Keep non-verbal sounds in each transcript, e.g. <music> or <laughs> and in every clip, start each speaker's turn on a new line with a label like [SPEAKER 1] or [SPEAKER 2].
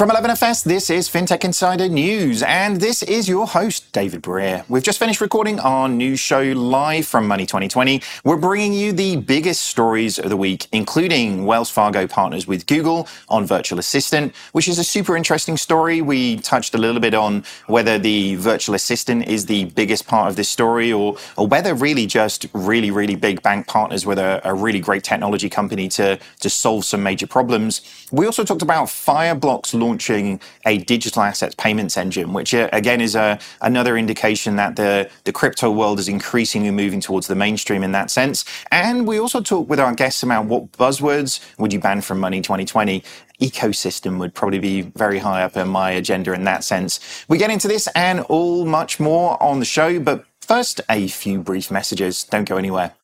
[SPEAKER 1] From 11FS, this is FinTech Insider News, and this is your host, David Breer. We've just finished recording our new show live from Money 2020. We're bringing you the biggest stories of the week, including Wells Fargo partners with Google on Virtual Assistant, which is a super interesting story. We touched a little bit on whether the Virtual Assistant is the biggest part of this story or, or whether really just really, really big bank partners with a, a really great technology company to, to solve some major problems. We also talked about Fireblocks launch launching a digital assets payments engine, which uh, again is a, another indication that the, the crypto world is increasingly moving towards the mainstream in that sense. And we also talk with our guests about what buzzwords would you ban from Money 2020 ecosystem would probably be very high up on my agenda in that sense. We get into this and all much more on the show, but first, a few brief messages. Don't go anywhere.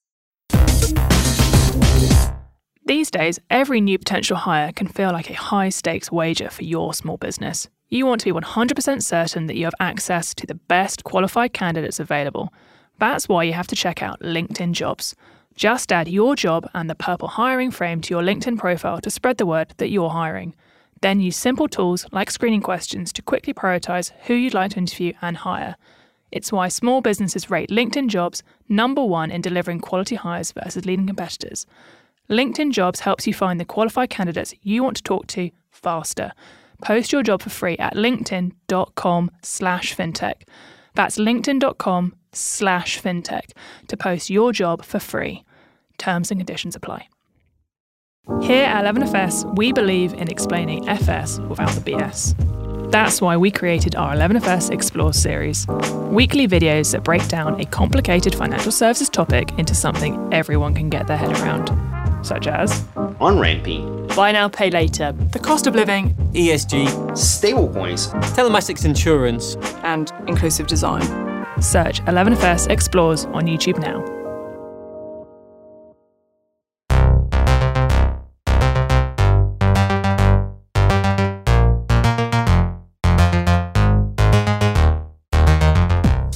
[SPEAKER 2] These days, every new potential hire can feel like a high stakes wager for your small business. You want to be 100% certain that you have access to the best qualified candidates available. That's why you have to check out LinkedIn Jobs. Just add your job and the purple hiring frame to your LinkedIn profile to spread the word that you're hiring. Then use simple tools like screening questions to quickly prioritize who you'd like to interview and hire. It's why small businesses rate LinkedIn Jobs number one in delivering quality hires versus leading competitors. LinkedIn Jobs helps you find the qualified candidates you want to talk to faster. Post your job for free at linkedin.com slash fintech. That's linkedin.com slash fintech to post your job for free. Terms and conditions apply. Here at 11FS, we believe in explaining FS without the BS. That's why we created our 11FS Explore series weekly videos that break down a complicated financial services topic into something everyone can get their head around such as
[SPEAKER 3] on ramping,
[SPEAKER 4] buy now, pay later,
[SPEAKER 2] the cost of living,
[SPEAKER 5] ESG,
[SPEAKER 3] stablecoins,
[SPEAKER 5] telematics insurance,
[SPEAKER 4] and inclusive design.
[SPEAKER 2] Search 11FS Explores on YouTube now.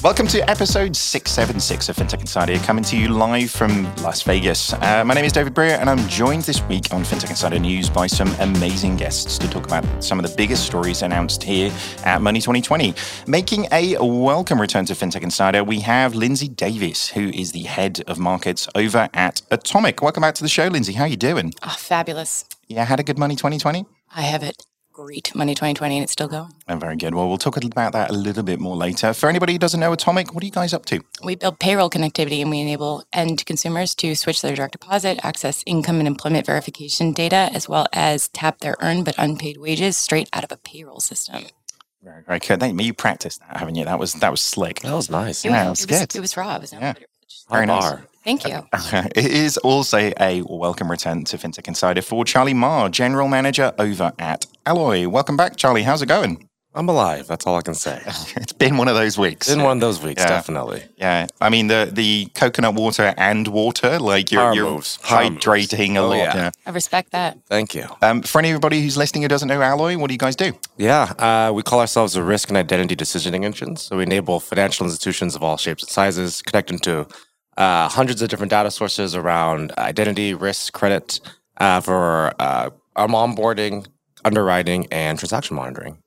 [SPEAKER 1] Welcome to episode 676 of FinTech Insider, coming to you live from Las Vegas. Uh, my name is David Breer, and I'm joined this week on FinTech Insider News by some amazing guests to talk about some of the biggest stories announced here at Money 2020. Making a welcome return to FinTech Insider, we have Lindsay Davis, who is the head of markets over at Atomic. Welcome back to the show, Lindsay. How are you doing?
[SPEAKER 6] Oh, fabulous.
[SPEAKER 1] Yeah, had a good Money 2020?
[SPEAKER 6] I have it great Money 2020 and it's still going.
[SPEAKER 1] Oh, very good. Well, we'll talk about that a little bit more later. For anybody who doesn't know Atomic, what are you guys up to?
[SPEAKER 6] We build payroll connectivity and we enable end consumers to switch their direct deposit, access income and employment verification data, as well as tap their earned but unpaid wages straight out of a payroll system.
[SPEAKER 1] Very, very good. You practiced that, haven't you? That was that was slick.
[SPEAKER 5] That was nice.
[SPEAKER 6] It yeah, was, it was, good. It was raw. It was
[SPEAKER 1] yeah. Very nice.
[SPEAKER 6] Thank you. <laughs>
[SPEAKER 1] it is also a welcome return to FinTech Insider for Charlie Marr, General Manager over at Alloy. Welcome back, Charlie. How's it going?
[SPEAKER 7] I'm alive. That's all I can say. <laughs>
[SPEAKER 1] it's been one of those weeks.
[SPEAKER 7] Been one of those weeks,
[SPEAKER 1] yeah.
[SPEAKER 7] definitely.
[SPEAKER 1] Yeah, I mean the the coconut water and water, like you're, you're hydrating a oh, lot. Yeah. yeah.
[SPEAKER 6] I respect that.
[SPEAKER 7] Thank you.
[SPEAKER 1] Um, for anybody who's listening who doesn't know Alloy, what do you guys do?
[SPEAKER 7] Yeah, uh, we call ourselves a risk and identity decisioning engine. So we enable financial institutions of all shapes and sizes connect into uh, hundreds of different data sources around identity, risk, credit uh, for uh, onboarding, underwriting, and transaction monitoring.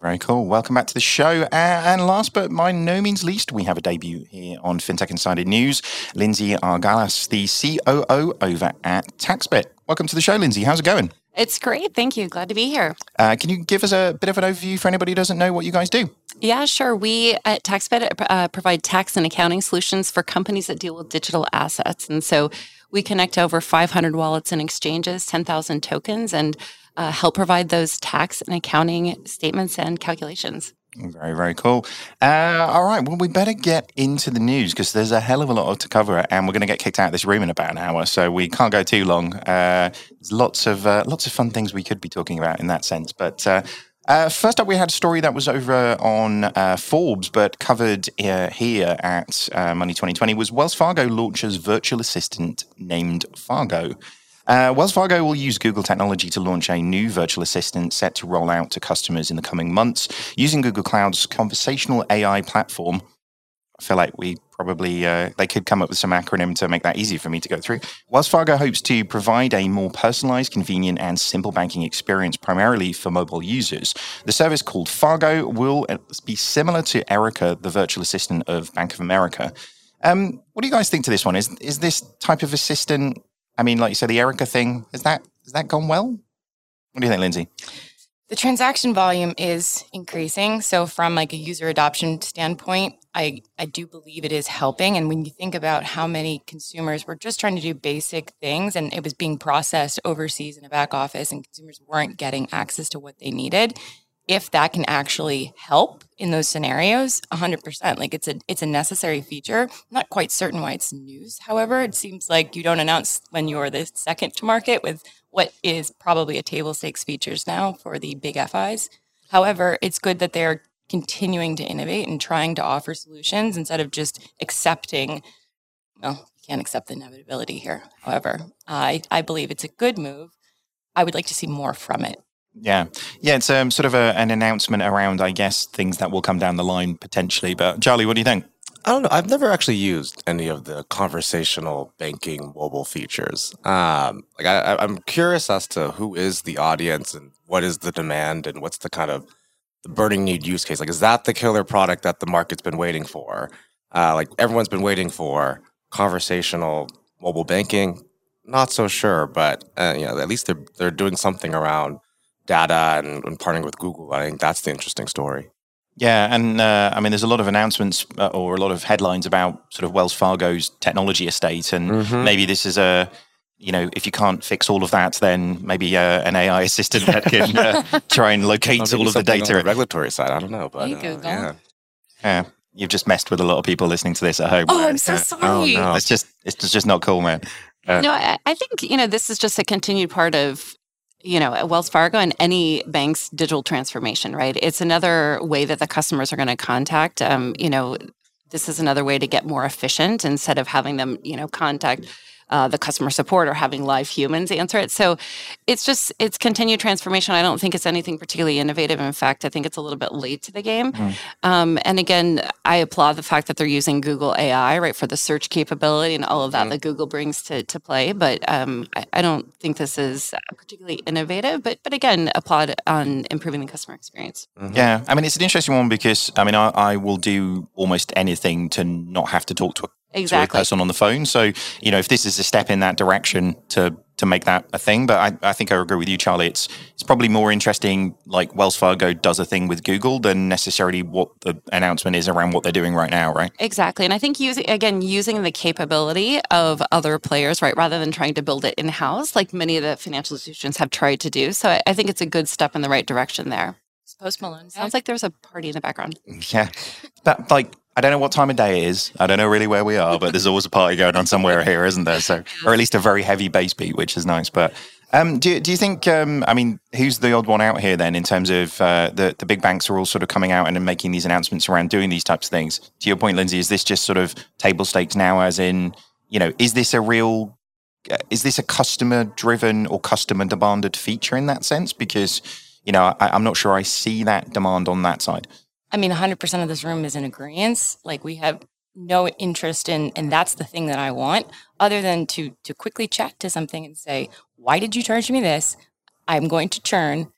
[SPEAKER 1] Very cool. Welcome back to the show. And last but by no means least, we have a debut here on FinTech Insider News. Lindsay Argalas, the COO over at TaxBit. Welcome to the show, Lindsay. How's it going?
[SPEAKER 6] It's great. Thank you. Glad to be here.
[SPEAKER 1] Uh, can you give us a bit of an overview for anybody who doesn't know what you guys do?
[SPEAKER 6] Yeah, sure. We at TaxBit uh, provide tax and accounting solutions for companies that deal with digital assets. And so we connect over 500 wallets and exchanges, 10,000 tokens, and uh, help provide those tax and accounting statements and calculations.
[SPEAKER 1] Very, very cool. Uh, all right. Well, we better get into the news because there's a hell of a lot to cover, and we're going to get kicked out of this room in about an hour, so we can't go too long. Uh, there's lots of uh, lots of fun things we could be talking about in that sense. But uh, uh, first up, we had a story that was over on uh, Forbes, but covered here at Money 2020 was Wells Fargo launches virtual assistant named Fargo. Uh, Wells Fargo will use Google technology to launch a new virtual assistant set to roll out to customers in the coming months using Google Cloud's conversational AI platform. I feel like we probably uh, they could come up with some acronym to make that easy for me to go through. Wells Fargo hopes to provide a more personalized, convenient, and simple banking experience, primarily for mobile users. The service called Fargo will be similar to Erica, the virtual assistant of Bank of America. Um, what do you guys think to this one? Is is this type of assistant? I mean, like you said, the Erica thing is that has that gone well? What do you think, Lindsay?
[SPEAKER 8] The transaction volume is increasing. So from like a user adoption standpoint, I, I do believe it is helping. And when you think about how many consumers were just trying to do basic things and it was being processed overseas in a back office and consumers weren't getting access to what they needed, if that can actually help in those scenarios 100% like it's a it's a necessary feature. I'm not quite certain why it's news. However it seems like you don't announce when you're the second to market with what is probably a table stakes features now for the big FIs however it's good that they're continuing to innovate and trying to offer solutions instead of just accepting well you can't accept the inevitability here. However i i believe it's a good move. I would like to see more from it
[SPEAKER 1] Yeah, yeah, it's um, sort of a, an announcement around, I guess, things that will come down the line potentially. But Charlie, what do you think?
[SPEAKER 7] I don't know. I've never actually used any of the conversational banking mobile features. Um, like I, I'm curious as to who is the audience and what is the demand and what's the kind of the burning need use case. Like, is that the killer product that the market's been waiting for? Uh, like everyone's been waiting for conversational mobile banking. Not so sure, but uh, you know, at least they're they're doing something around data and, and partnering with Google. I think that's the interesting story.
[SPEAKER 1] Yeah, and uh, I mean, there's a lot of announcements uh, or a lot of headlines about sort of Wells Fargo's technology estate, and
[SPEAKER 7] Mhm.
[SPEAKER 1] maybe this is a, you know, if you can't fix all of that, then maybe uh, an AI assistant that can uh, <laughs> try and locate all of the
[SPEAKER 7] something on
[SPEAKER 1] data.
[SPEAKER 7] the regulatory side. I don't know, but
[SPEAKER 8] Hey,
[SPEAKER 7] uh, yeah.
[SPEAKER 1] Yeah, you've just messed with a lot of people listening to this at home.
[SPEAKER 8] oh i'm so
[SPEAKER 1] Yeah.
[SPEAKER 8] sorry
[SPEAKER 7] no.
[SPEAKER 1] It's just, it's just not cool, man. Uh,
[SPEAKER 6] No, I, I think you know this is just a continued part of you know Wells Fargo and any bank's digital transformation, right? It's another way that the customers are going to contact. Um, you know, this is another way to get more efficient instead of having them, you know, contact. Uh, the customer support or having live humans answer it. So it's just it's continued transformation. I don't think it's anything particularly innovative. In fact, I think it's a little bit late to the game. Um, and again, I applaud the fact that they're using Google AI right for the search capability and all of that that Google brings to to play. But um, I, I don't think this is particularly innovative. But but again, applaud on improving the customer experience.
[SPEAKER 1] Yeah, I mean, it's an interesting one because I mean, I, I will do almost anything to not have to talk to a, to a
[SPEAKER 6] Exactly.
[SPEAKER 1] person on the phone. So, you know, if this is a step in that direction to to make that a thing, but I, I think I agree with you, Charlie. It's it's probably more interesting, like Wells Fargo does a thing with Google than necessarily what the announcement is around what they're doing right now, right?
[SPEAKER 6] Exactly. And I think using again using the capability of other players, right, rather than trying to build it in house, like many of the financial institutions have tried to do. So I, I think it's a good step in the right direction there.
[SPEAKER 8] Post Malone
[SPEAKER 6] Sounds like there's a party in the background.
[SPEAKER 1] Yeah, But like I don't know what time of day it is. I don't know really where we are, but there's always a party going on somewhere here, isn't there? So, or at least a very heavy bass beat, which is nice. But um, do do you think? Um, I mean, who's the odd one out here then in terms of uh, the the big banks are all sort of coming out and making these announcements around doing these types of things? To your point, Lindsay, is this just sort of table stakes now? As in, you know, is this a real uh, is this a customer driven or customer demanded feature in that sense? Because you know, I, I'm not sure I see that demand on that side.
[SPEAKER 8] I mean, 100% of this room is in agreement. Like we have no interest in, and that's the thing that I want, other than to to quickly chat to something and say, "Why did you charge me this? I'm going to churn.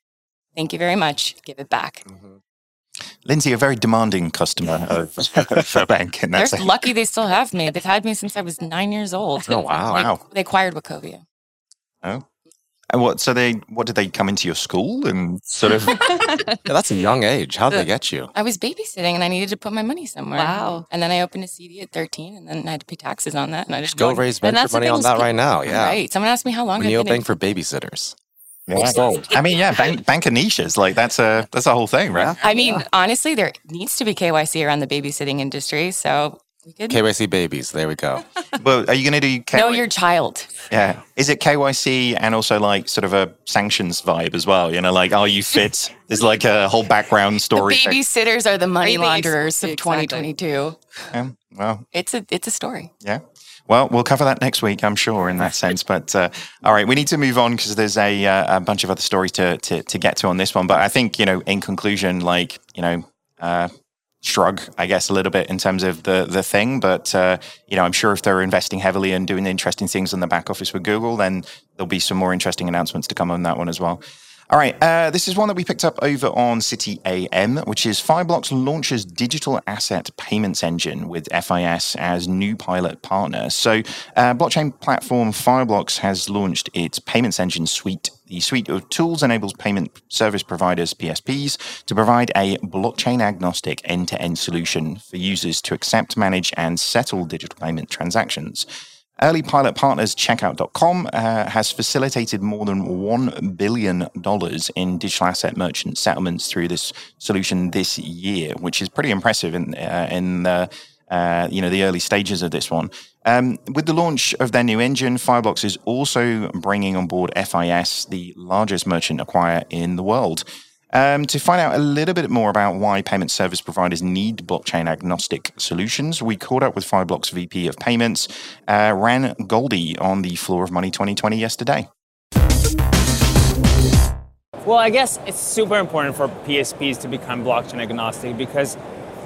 [SPEAKER 8] Thank you very much. Give it back." Mm-hmm.
[SPEAKER 1] Lindsay, a very demanding customer of, of a bank that
[SPEAKER 8] They're lucky they still have me. They've had me since I was nine years old.
[SPEAKER 1] Oh, wow.
[SPEAKER 8] Like,
[SPEAKER 1] Wow.
[SPEAKER 8] They acquired Wachovia.
[SPEAKER 1] Oh. And what? So they? What did they come into your school and sort of? <laughs>
[SPEAKER 7] Yeah, that's a young age. How'd they get you?
[SPEAKER 8] I was babysitting and I needed to put my money somewhere.
[SPEAKER 6] Wow.
[SPEAKER 8] And then I opened a CD at 13 and then I had to pay taxes on that. And I just
[SPEAKER 7] Go raise
[SPEAKER 8] and
[SPEAKER 7] venture
[SPEAKER 8] that's
[SPEAKER 7] money on that
[SPEAKER 8] people-
[SPEAKER 7] right now. Yeah.
[SPEAKER 8] Right. Someone asked me how long
[SPEAKER 7] We
[SPEAKER 8] I've
[SPEAKER 7] need a bank for babysitters.
[SPEAKER 1] I mean, yeah, bank, bank of niches. Like that's a that's a whole thing, right?
[SPEAKER 8] I mean, honestly, there needs to be KYC around the babysitting industry. So we could
[SPEAKER 7] KYC babies. There we go. <laughs>
[SPEAKER 1] Well, are you going to do? K-
[SPEAKER 8] know your child.
[SPEAKER 1] yeah. Is it KYC and also like sort of a sanctions vibe as well? You know, like are you fit? <laughs> There's like a whole background
[SPEAKER 8] The
[SPEAKER 1] story.
[SPEAKER 8] babysitters are the money
[SPEAKER 6] Are you the ex-
[SPEAKER 8] launderers of
[SPEAKER 6] Exactly.
[SPEAKER 8] 2022.
[SPEAKER 1] Yeah. Well,
[SPEAKER 8] It's a it's a story.
[SPEAKER 1] Yeah. Well, we'll cover that next week, I'm sure, in that sense. But uh, all right, we need to move on because there's a, uh, a bunch of other stories to, to to get to on this one. But I think you know, in conclusion, like you know, uh, shrug, I guess, a little bit in terms of the the thing. But uh, you know, I'm sure if they're investing heavily and doing interesting things in the back office with Google, then there'll be some more interesting announcements to come on that one as well. All right, uh, this is one that we picked up over on City AM, which is Fireblocks launches digital asset payments engine with FIS as new pilot partner. So, uh, blockchain platform Fireblocks has launched its payments engine suite. The suite of tools enables payment service providers, PSPs, to provide a blockchain agnostic end to end solution for users to accept, manage, and settle digital payment transactions. Early pilot partners checkout.com uh, has facilitated more than $1 billion in digital asset merchant settlements through this solution this year, which is pretty impressive in, uh, in the, uh, you know, the early stages of this one. Um, with the launch of their new engine, Fireblocks is also bringing on board FIS, the largest merchant acquirer in the world. Um, to find out a little bit more about why payment service providers need blockchain agnostic solutions, we caught up with Fireblocks VP of Payments, uh, Ran Goldi, on the floor of Money 2020 yesterday.
[SPEAKER 9] Well, I guess it's super important for PSPs to become blockchain agnostic because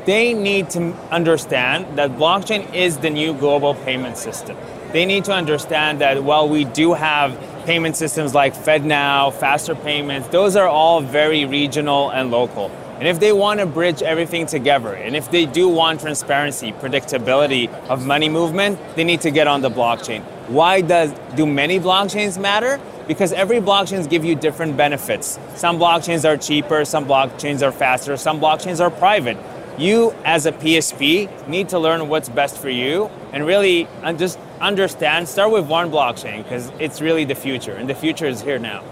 [SPEAKER 9] they need to understand that blockchain is the new global payment system. They need to understand that while we do have payment systems like FedNow, faster payments, those are all very regional and local. And if they want to bridge everything together, and if they do want transparency, predictability of money movement, they need to get on the blockchain. Why does do many blockchains matter? Because every blockchains give you different benefits. Some blockchains are cheaper, some blockchains are faster, some blockchains are private. You as a PSP need to learn what's best for you and really just understand, start with one blockchain because it's really the future, and the future is here now.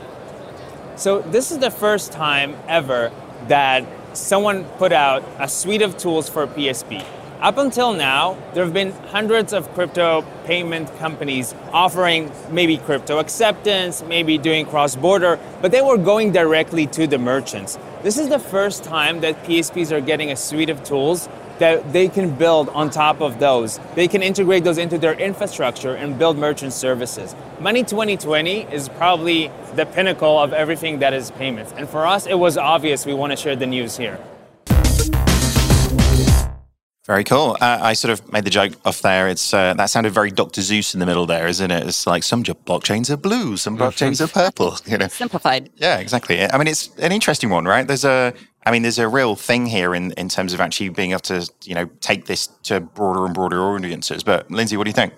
[SPEAKER 9] So, this is the first time ever that someone put out a suite of tools for PSP. Up until now, there have been hundreds of crypto payment companies offering maybe crypto acceptance, maybe doing cross border, but they were going directly to the merchants. This is the first time that PSPs are getting a suite of tools that they can build on top of those. They can integrate those into their infrastructure and build merchant services. Money 2020 is probably the pinnacle of everything that is payments. And for us, it was obvious we want to share the news here.
[SPEAKER 1] Very cool. Uh, I sort of made the joke off there. It's uh, that sounded very Dr. Seuss in the middle there, isn't it? It's like some blockchains are blue, some blockchains are purple. <laughs> You know,
[SPEAKER 6] simplified.
[SPEAKER 1] Yeah, exactly. I mean, it's an interesting one, right? There's a I mean, there's a real thing here in, in terms of actually being able to, you know, take this to broader and broader audiences. But Lindsay, what do you think?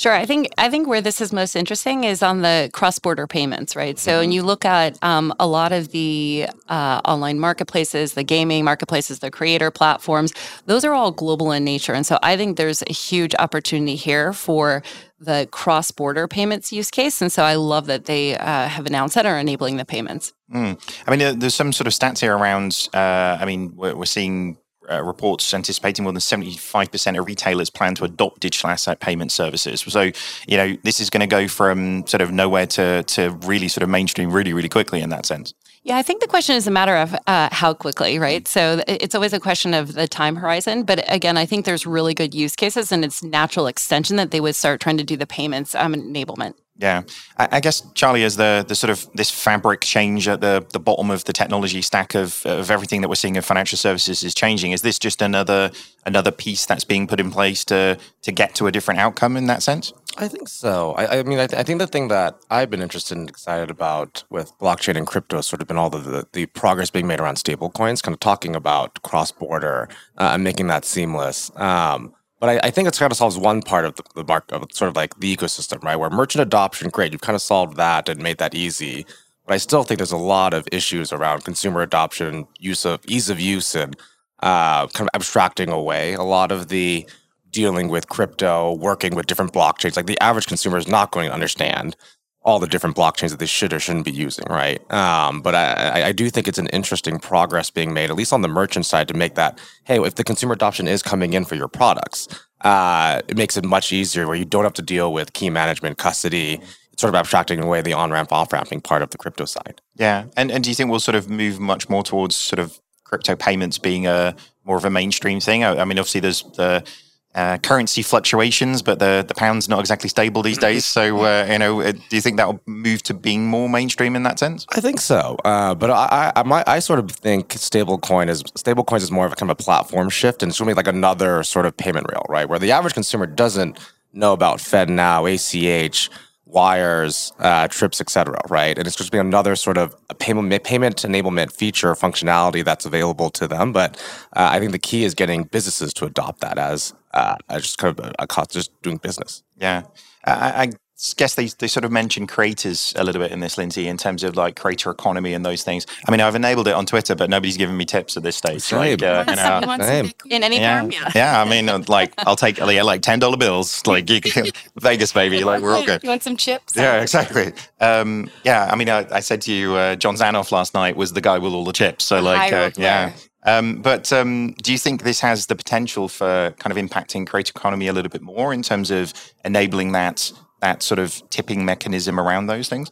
[SPEAKER 6] Sure. I think I think where this is most interesting is on the cross-border payments, right? So, when mm-hmm. you look at um, a lot of the uh, online marketplaces, the gaming marketplaces, the creator platforms, those are all global in nature, and so I think there's a huge opportunity here for the cross-border payments use case. And so, I love that they uh, have announced that are enabling the payments.
[SPEAKER 1] Mm. I mean, there's some sort of stats here around. Uh, I mean, we're, we're seeing uh, reports anticipating more than 75% of retailers plan to adopt digital asset payment services. So, you know, this is going to go from sort of nowhere to, to really sort of mainstream really, really quickly in that sense.
[SPEAKER 6] Yeah, I think the question is a matter of uh, how quickly, right? So it's always a question of the time horizon. But again, I think there's really good use cases and it's natural extension that they would start trying to do the payments um, enablement.
[SPEAKER 1] Yeah, I, I, guess Charlie, as the the sort of this fabric change at the the bottom of the technology stack of of everything that we're seeing in financial services is changing. Is this just another another piece that's being put in place to to get to a different outcome in that sense?
[SPEAKER 7] I think so. I, I mean, I, th- I, think the thing that I've been interested and excited about with blockchain and crypto has sort of been all the, the, the progress being made around stablecoins, kind of talking about cross border uh, and making that seamless. Um, but I, I, think it's kind of solves one part of the, the mark of sort of like the ecosystem, right? Where merchant adoption, great, you've kind of solved that and made that easy. But I still think there's a lot of issues around consumer adoption, use of ease of use, and uh, kind of abstracting away a lot of the dealing with crypto, working with different blockchains. Like the average consumer is not going to understand all the different blockchains that they should or shouldn't be using, right? Um, but I, I, do think it's an interesting progress being made, at least on the merchant side, to make that hey, if the consumer adoption is coming in for your products, uh, it makes it much easier where you don't have to deal with key management, custody, sort of abstracting away the on ramp, off ramping part of the crypto side.
[SPEAKER 1] Yeah, and and do you think we'll sort of move much more towards sort of crypto payments being a more of a mainstream thing? I, I mean, obviously there's the uh, currency fluctuations, but the the pound's not exactly stable these days. So, uh, you know, uh, do you think that will move to being more mainstream in that sense?
[SPEAKER 7] I think so, uh, but I, I, my, I sort of think stablecoin is stablecoins is more of a kind of a platform shift, and it's really like another sort of payment rail, right? Where the average consumer doesn't know about FedNow, ACH, wires, uh, trips, etc. Right, and it's just being another sort of payment payment enablement feature functionality that's available to them. But uh, I think the key is getting businesses to adopt that as uh, I just kind of a, a cost, just doing business.
[SPEAKER 1] Yeah, I, I guess they, they sort of mentioned creators a little bit in this, Lindsay, in terms of like creator economy and those things. I mean, I've enabled it on Twitter, but nobody's given me tips at this stage.
[SPEAKER 7] Same.
[SPEAKER 1] Like, uh, you know,
[SPEAKER 7] Same.
[SPEAKER 6] In any
[SPEAKER 1] yeah,
[SPEAKER 6] form, yeah.
[SPEAKER 1] yeah. I mean, uh, like I'll take yeah, like ten dollar bills, like you can, <laughs> Vegas baby, like we're all good.
[SPEAKER 8] You want some chips?
[SPEAKER 1] Yeah, exactly. Um, yeah, I mean, I, I said to you, uh, John Zanoff last night was the guy with all the chips. So, like, uh,
[SPEAKER 8] roll
[SPEAKER 1] yeah. Um, but um, do you think this has the potential for kind of impacting creator economy a little bit more in terms of enabling that that sort of tipping mechanism around those things?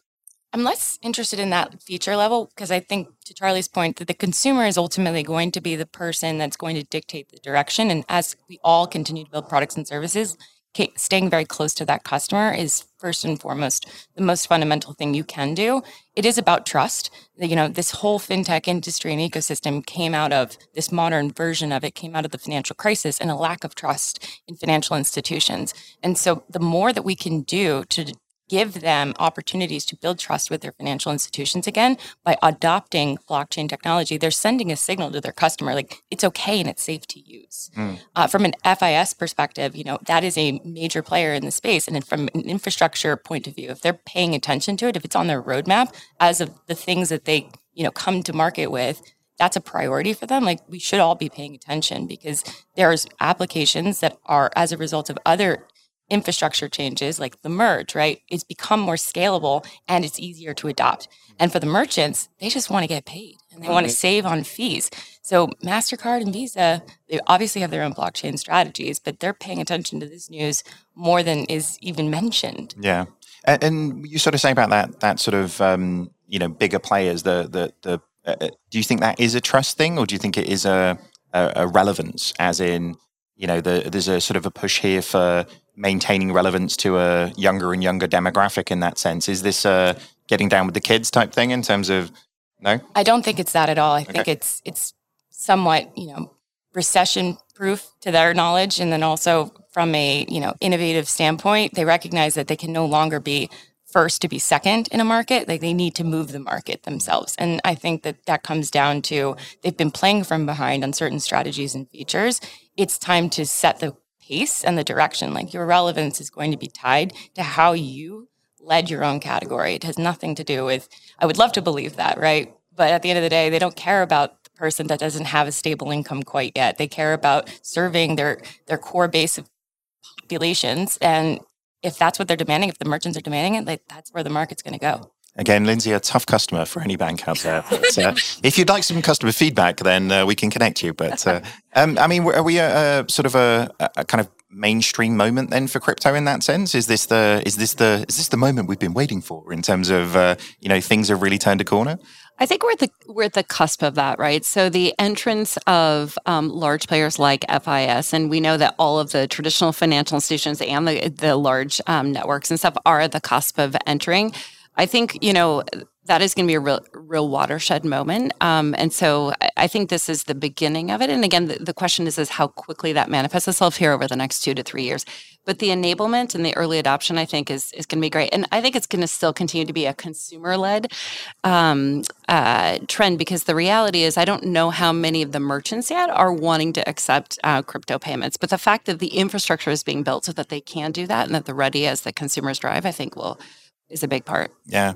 [SPEAKER 8] I'm less interested in that feature level because I think, to Charlie's point, that the consumer is ultimately going to be the person that's going to dictate the direction. And as we all continue to build products and services, staying very close to that customer is first and foremost the most fundamental thing you can do. It is about trust. You know, this whole fintech industry and ecosystem came out of this modern version of it came out of the financial crisis and a lack of trust in financial institutions. And so the more that we can do to give them opportunities to build trust with their financial institutions again by adopting blockchain technology they're sending a signal to their customer like it's okay and it's safe to use. Uh, from an fis perspective you know that is a major player in the space. And from an infrastructure point of view if they're paying attention to it if it's on their roadmap as of the things that they you know come to market with that's a priority for them. Like we should all be paying attention because there's applications that are as a result of other infrastructure changes like the merge, right? It's become more scalable and it's easier to adopt. And for the merchants, they just want to get paid and they want to save on fees. So MasterCard and Visa, they obviously have their own blockchain strategies, but they're paying attention to this news more than is even mentioned.
[SPEAKER 1] Yeah, and, and you sort of say about that that sort of um, you know bigger players. The the the. Uh, do you think that is a trust thing, or do you think it is a a, a relevance? As in, you know, the, there's a sort of a push here for maintaining relevance to a younger and younger demographic. In that sense, is this a getting down with the kids type thing in terms of no?
[SPEAKER 8] I don't think it's that at all. I think it's it's somewhat, you know, recession proof to their knowledge and then also from a, you know, innovative standpoint, they recognize that they can no longer be first to be second in a market like they need to move the market themselves and i think that that comes down to they've been playing from behind on certain strategies and features it's time to set the pace and the direction like your relevance is going to be tied to how you led your own category. It has nothing to do with i would love to believe that right? But at the end of the day they don't care about the person that doesn't have a stable income quite yet. They care about serving their their core base of populations. And if that's what they're demanding, if the merchants are demanding it, like that's where the market's going to go.
[SPEAKER 1] Again, Lindsay, a tough customer for any bank out there. But, uh, if you'd like some customer feedback, then uh, we can connect you. But uh, um, I mean, are we a, a sort of a, a, kind of mainstream moment then for crypto in that sense? Is this the is this the is this the moment we've been waiting for in terms of uh, you know things have really turned a corner?
[SPEAKER 6] I think we're at the we're at the cusp of that, right? So the entrance of um, large players like FIS, and we know that all of the traditional financial institutions and the the large um, networks and stuff are at the cusp of entering. I think you know that is going to be a real, real watershed moment, um, and so I, think this is the beginning of it. And again, the, the question is is how quickly that manifests itself here over the next two to three years. But the enablement and the early adoption, I think, is is going to be great, and I think it's going to still continue to be a consumer led um, uh, trend because the reality is I don't know how many of the merchants yet are wanting to accept uh, crypto payments, but the fact that the infrastructure is being built so that they can do that and that they're ready as the consumers drive, I think will is a big part.
[SPEAKER 1] Yeah.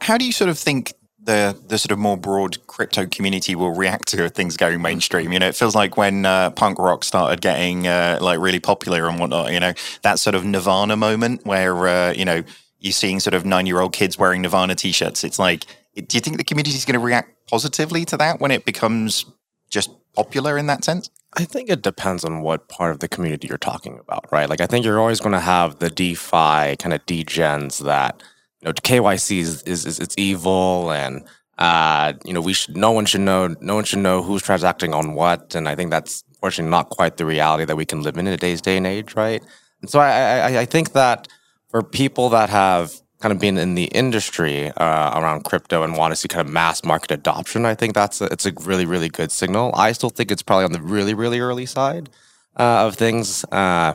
[SPEAKER 1] How do you sort of think the the sort of more broad crypto community will react to things going mainstream? You know, it feels like when uh, punk rock started getting uh, like really popular and whatnot. You know, that sort of Nirvana moment where uh, you know you're seeing sort of nine year old kids wearing Nirvana t-shirts. It's like, do you think the community is going to react positively to that when it becomes just popular in that sense?
[SPEAKER 7] I think it depends on what part of the community you're talking about, right? Like, I think you're always going to have the DeFi kind of degens that, you know, KYC is, is, is it's evil and, uh, you know, we should, no one should know, no one should know who's transacting on what. And I think that's unfortunately not quite the reality that we can live in in today's day and age, right? And so I, I, I think that for people that have kind of being in the industry uh, around crypto and want to see kind of mass market adoption, I think that's a, it's a really really good signal. I still think it's probably on the really really early side uh, of things. Uh,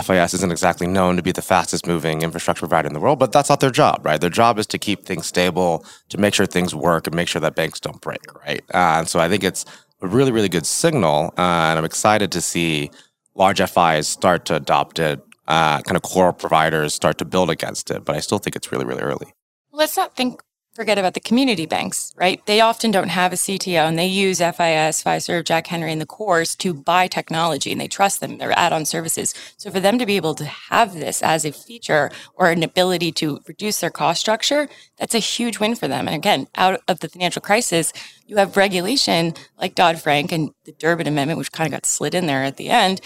[SPEAKER 7] FIS isn't exactly known to be the fastest moving infrastructure provider in the world, but that's not their job, right? Their job is to keep things stable, to make sure things work, and make sure that banks don't break, right? Uh, and so I think it's a really, really good signal, uh, and I'm excited to see large FIs start to adopt it, uh, kind of core providers start to build against it. But I still think it's really, really early.
[SPEAKER 8] Let's not think forget about the community banks, right? They often don't have a CTO and they use FIS, Fiserv, Jack Henry, and the cores to buy technology and they trust them, their add on services. So for them to be able to have this as a feature or an ability to reduce their cost structure, that's a huge win for them. And again, out of the financial crisis, you have regulation like Dodd Frank and the Durbin Amendment, which kind of got slid in there at the end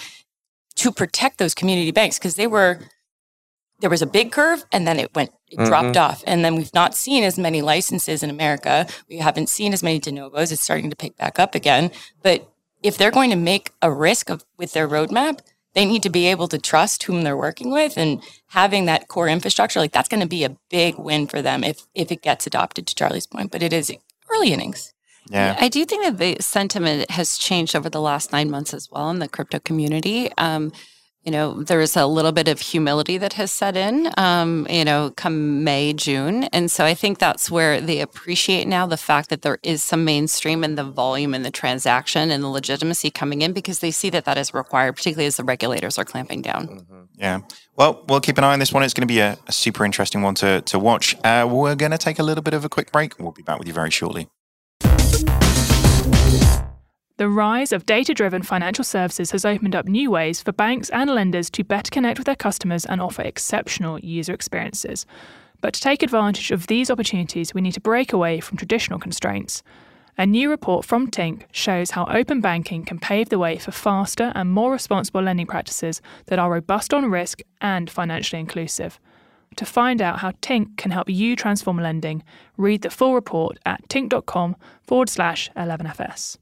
[SPEAKER 8] to protect those community banks because they were there was a big curve and then it went it mm-hmm. dropped off. And then we've not seen as many licenses in america. We haven't seen as many de novos. It's starting to pick back up again. But if they're going to make a risk of with their roadmap they need to be able to trust whom they're working with and having that core infrastructure like that's going to be a big win for them if if it gets adopted to charlie's point. But it is early innings
[SPEAKER 6] yeah. I do think that the sentiment has changed over the last nine months as well in the crypto community. Um, you know, there's a little bit of humility that has set in, um, you know, come May, June. And so I think that's where they appreciate now the fact that there is some mainstream in the volume and the transaction and the legitimacy coming in because they see that that is required, particularly as the regulators are clamping down.
[SPEAKER 1] Mm-hmm. Yeah. Well, we'll keep an eye on this one. It's going to be a, a super interesting one to, to watch. Uh, we're going to take a little bit of a quick break. We'll be back with you very shortly.
[SPEAKER 2] The rise of data driven financial services has opened up new ways for banks and lenders to better connect with their customers and offer exceptional user experiences. But to take advantage of these opportunities, we need to break away from traditional constraints. A new report from Tink shows how open banking can pave the way for faster and more responsible lending practices that are robust on risk and financially inclusive. To find out how Tink can help you transform lending, read the full report at tink.com forward slash 11FS.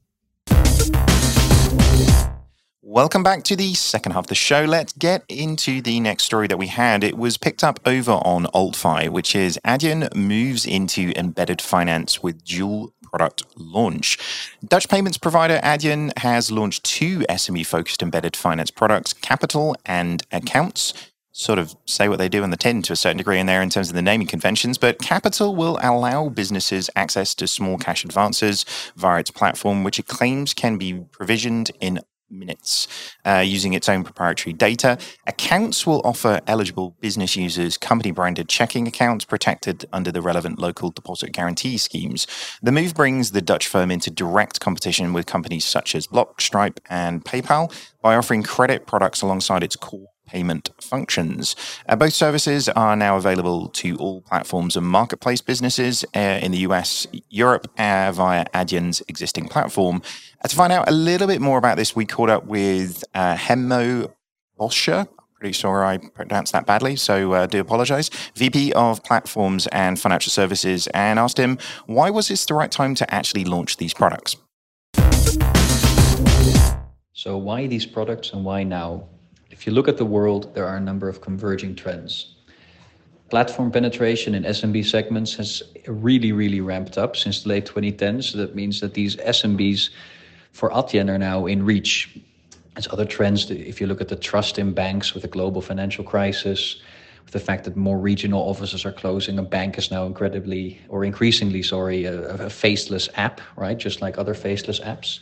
[SPEAKER 1] Welcome back to the second half of the show. Let's get into the next story that we had. It was picked up over on AltFi, which is Adyen moves into embedded finance with dual product launch. Dutch payments provider Adyen has launched two SME focused embedded finance products, Capital and Accounts sort of say what they do on the tin to a certain degree in there in terms of the naming conventions, but Capital will allow businesses access to small cash advances via its platform, which it claims can be provisioned in minutes uh, using its own proprietary data. Accounts will offer eligible business users company branded checking accounts protected under the relevant local deposit guarantee schemes. The move brings the Dutch firm into direct competition with companies such as Block, Stripe, and PayPal by offering credit products alongside its core payment functions. Uh, both services are now available to all platforms and marketplace businesses uh, in the US, Europe, uh, via Adyen's existing platform. Uh, to find out a little bit more about this, we caught up with uh, Hemmo Bosscher. Pretty sure I pronounced that badly, so uh, do apologize. VP of Platforms and Financial Services, and asked him why was this the right time to actually launch these products.
[SPEAKER 10] So, why these products and why now? If you look at the world, there are a number of converging trends. Platform penetration in SMB segments has really, really ramped up since the late 2010s. So that means that these SMBs for Adyen are now in reach. As other trends, if you look at the trust in banks with the global financial crisis, with the fact that more regional offices are closing, a bank is now incredibly or increasingly, sorry, a, a faceless app, right? Just like other faceless apps.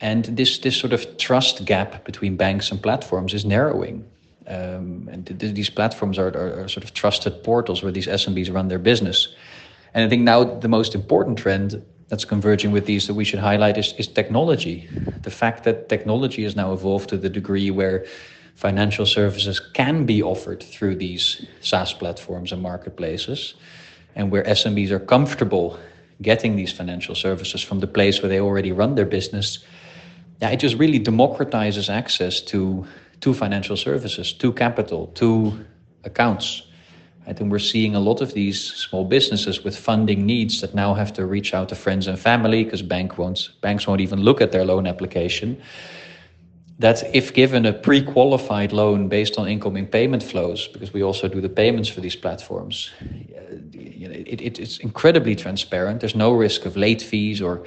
[SPEAKER 10] And this, this sort of trust gap between banks and platforms is narrowing. Um, and th- these platforms are, are, are, sort of trusted portals where these SMBs run their business. And I think now the most important trend that's converging with these that we should highlight is, is technology. The fact that technology has now evolved to the degree where financial services can be offered through these SaaS platforms and marketplaces, and where SMBs are comfortable getting these financial services from the place where they already run their business yeah, it just really democratizes access to to financial services, to capital, to accounts. I think we're seeing a lot of these small businesses with funding needs that now have to reach out to friends and family because bank won't banks won't even look at their loan application that if given a pre-qualified loan based on incoming payment flows, because we also do the payments for these platforms, uh, it, it, it's incredibly transparent. There's no risk of late fees or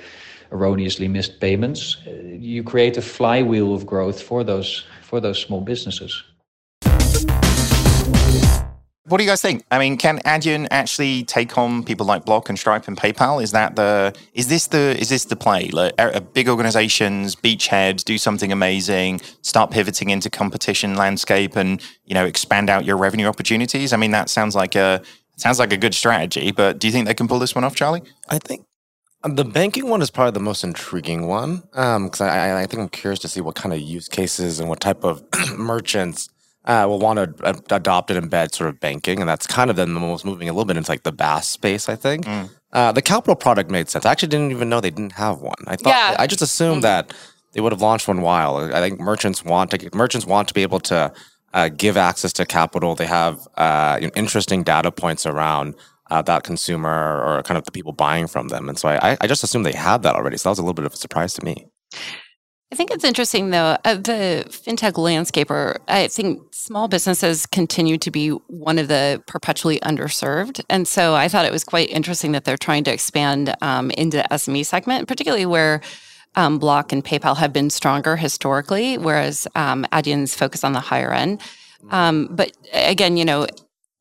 [SPEAKER 10] erroneously missed payments. Uh, you create a flywheel of growth for those for those small businesses.
[SPEAKER 1] What do you guys think? I mean, can Adyen actually take on people like Block and Stripe and PayPal? Is that the is this the is this the play? Like uh, big organizations, beachheads, do something amazing, start pivoting into competition landscape, and you know expand out your revenue opportunities. I mean, that sounds like a sounds like a good strategy. But do you think they can pull this one off, Charlie?
[SPEAKER 7] I think the banking one is probably the most intriguing one because um, I, I, think I'm curious to see what kind of use cases and what type of <clears throat> merchants uh, will want to adopt and embed sort of banking, and that's kind of then the most moving a little bit into like the BaaS space. I think mm. uh, the capital product made sense. I actually didn't even know they didn't have one. I thought yeah. I just assumed mm. that they would have launched one while. I think merchants want to merchants want to be able to uh, give access to capital. They have uh, you know, interesting data points around. Uh, that consumer or kind of the people buying from them. And so I, I just assumed they had that already. So that was a little bit of a surprise to me.
[SPEAKER 6] I think it's interesting though, uh, the fintech landscape, or I think small businesses continue to be one of the perpetually underserved. And so I thought it was quite interesting that they're trying to expand um, into the SME segment, particularly where um, Block and PayPal have been stronger historically, whereas um, Adyen's focus on the higher end. Um, but again, you know,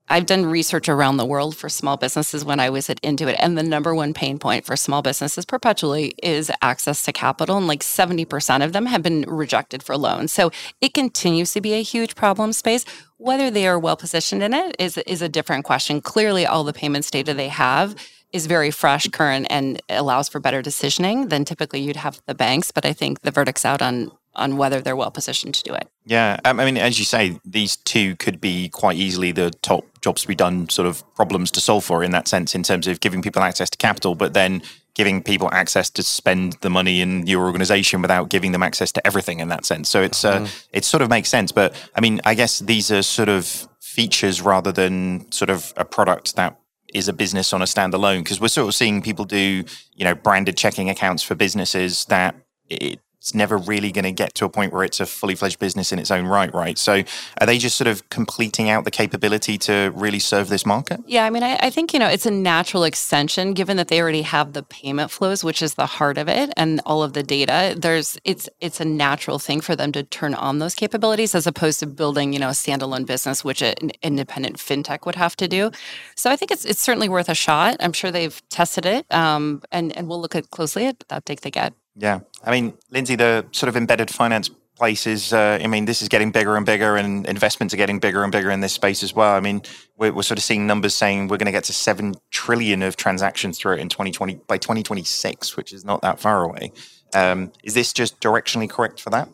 [SPEAKER 6] I've done research around the world for small businesses when I was at Intuit, and the number one pain point for small businesses perpetually is access to capital. And like 70% of them have been rejected for loans. So it continues to be a huge problem space. Whether they are well positioned in it is, is a different question. Clearly, all the payments data they have is very fresh, current, and allows for better decisioning than typically you'd have the banks. But I think the verdict's out on on whether they're well positioned to do it.
[SPEAKER 1] Yeah, um, I mean, as you say, these two could be quite easily the top jobs to be done sort of problems to solve for in that sense, in terms of giving people access to capital, but then giving people access to spend the money in your organization without giving them access to everything in that sense. So it's uh, mm. it sort of makes sense. But I mean, I guess these are sort of features rather than sort of a product that is a business on a standalone because we're sort of seeing people do you know branded checking accounts for businesses that it it's never really going to get to a point where it's a fully fledged business in its own right, right? So are they just sort of completing out the capability to really serve this market?
[SPEAKER 6] Yeah, I mean, I, I think, you know, it's a natural extension given that they already have the payment flows, which is the heart of it, and all of the data. There's it's it's a natural thing for them to turn on those capabilities as opposed to building, you know, a standalone business, which an independent fintech would have to do. So I think it's it's certainly worth a shot. I'm sure they've tested it, um, and and we'll look at closely at the uptake they get.
[SPEAKER 1] Yeah. I mean, Lindsay, the sort of embedded finance places, uh, I mean, this is getting bigger and bigger, and investments are getting bigger and bigger in this space as well. I mean, we're, we're sort of seeing numbers saying we're going to get to 7 trillion of transactions through it in 2020 by 2026, which is not that far away. Um, is this just directionally correct for that?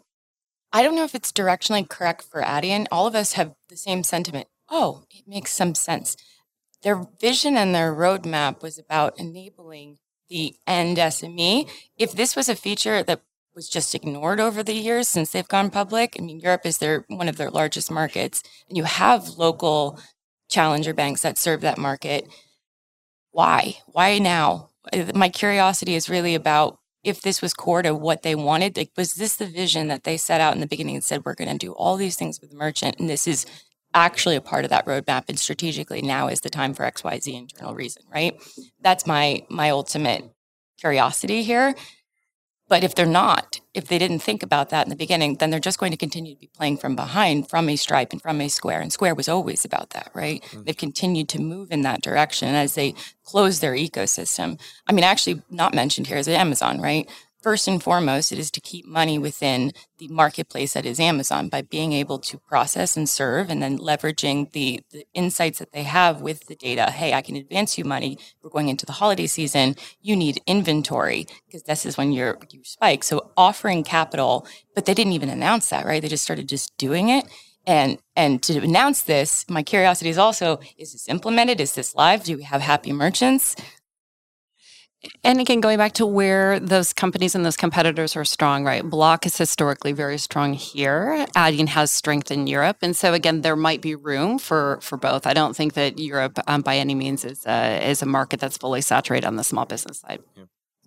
[SPEAKER 8] I don't know if it's directionally correct for Adyen. All of us have the same sentiment. Oh, it makes some sense. Their vision and their roadmap was about enabling the end SME. If this was a feature that was just ignored over the years since they've gone public, I mean, Europe is their one of their largest markets, and you have local challenger banks that serve that market. Why? Why now? My curiosity is really about if this was core to what they wanted. Like, was this the vision that they set out in the beginning and said, we're going to do all these things with the merchant, and this is actually a part of that roadmap and strategically now is the time for xyz internal reason right? That's my my ultimate curiosity here. But if they're not if they didn't think about that in the beginning then they're just going to continue to be playing from behind from a stripe and from a square. And square was always about that right? Mm-hmm. they've continued to move in that direction as they close their ecosystem. I mean actually not mentioned here is amazon right first and foremost, it is to keep money within the marketplace that is Amazon by being able to process and serve and then leveraging the, the, insights that they have with the data. Hey, I can advance you money. We're going into the holiday season. You need inventory because this is when you spike. So offering capital, but they didn't even announce that, right? They just started just doing it. And and to announce this, my curiosity is also: is this implemented? Is this live? Do we have happy merchants?
[SPEAKER 6] And again, going back to where those companies and those competitors are strong, right? Block is historically very strong here. Adyen has strength in Europe, and so again, there might be room for for both. I don't think that Europe, um, by any means, is a, is a market that's fully saturated on the small business side.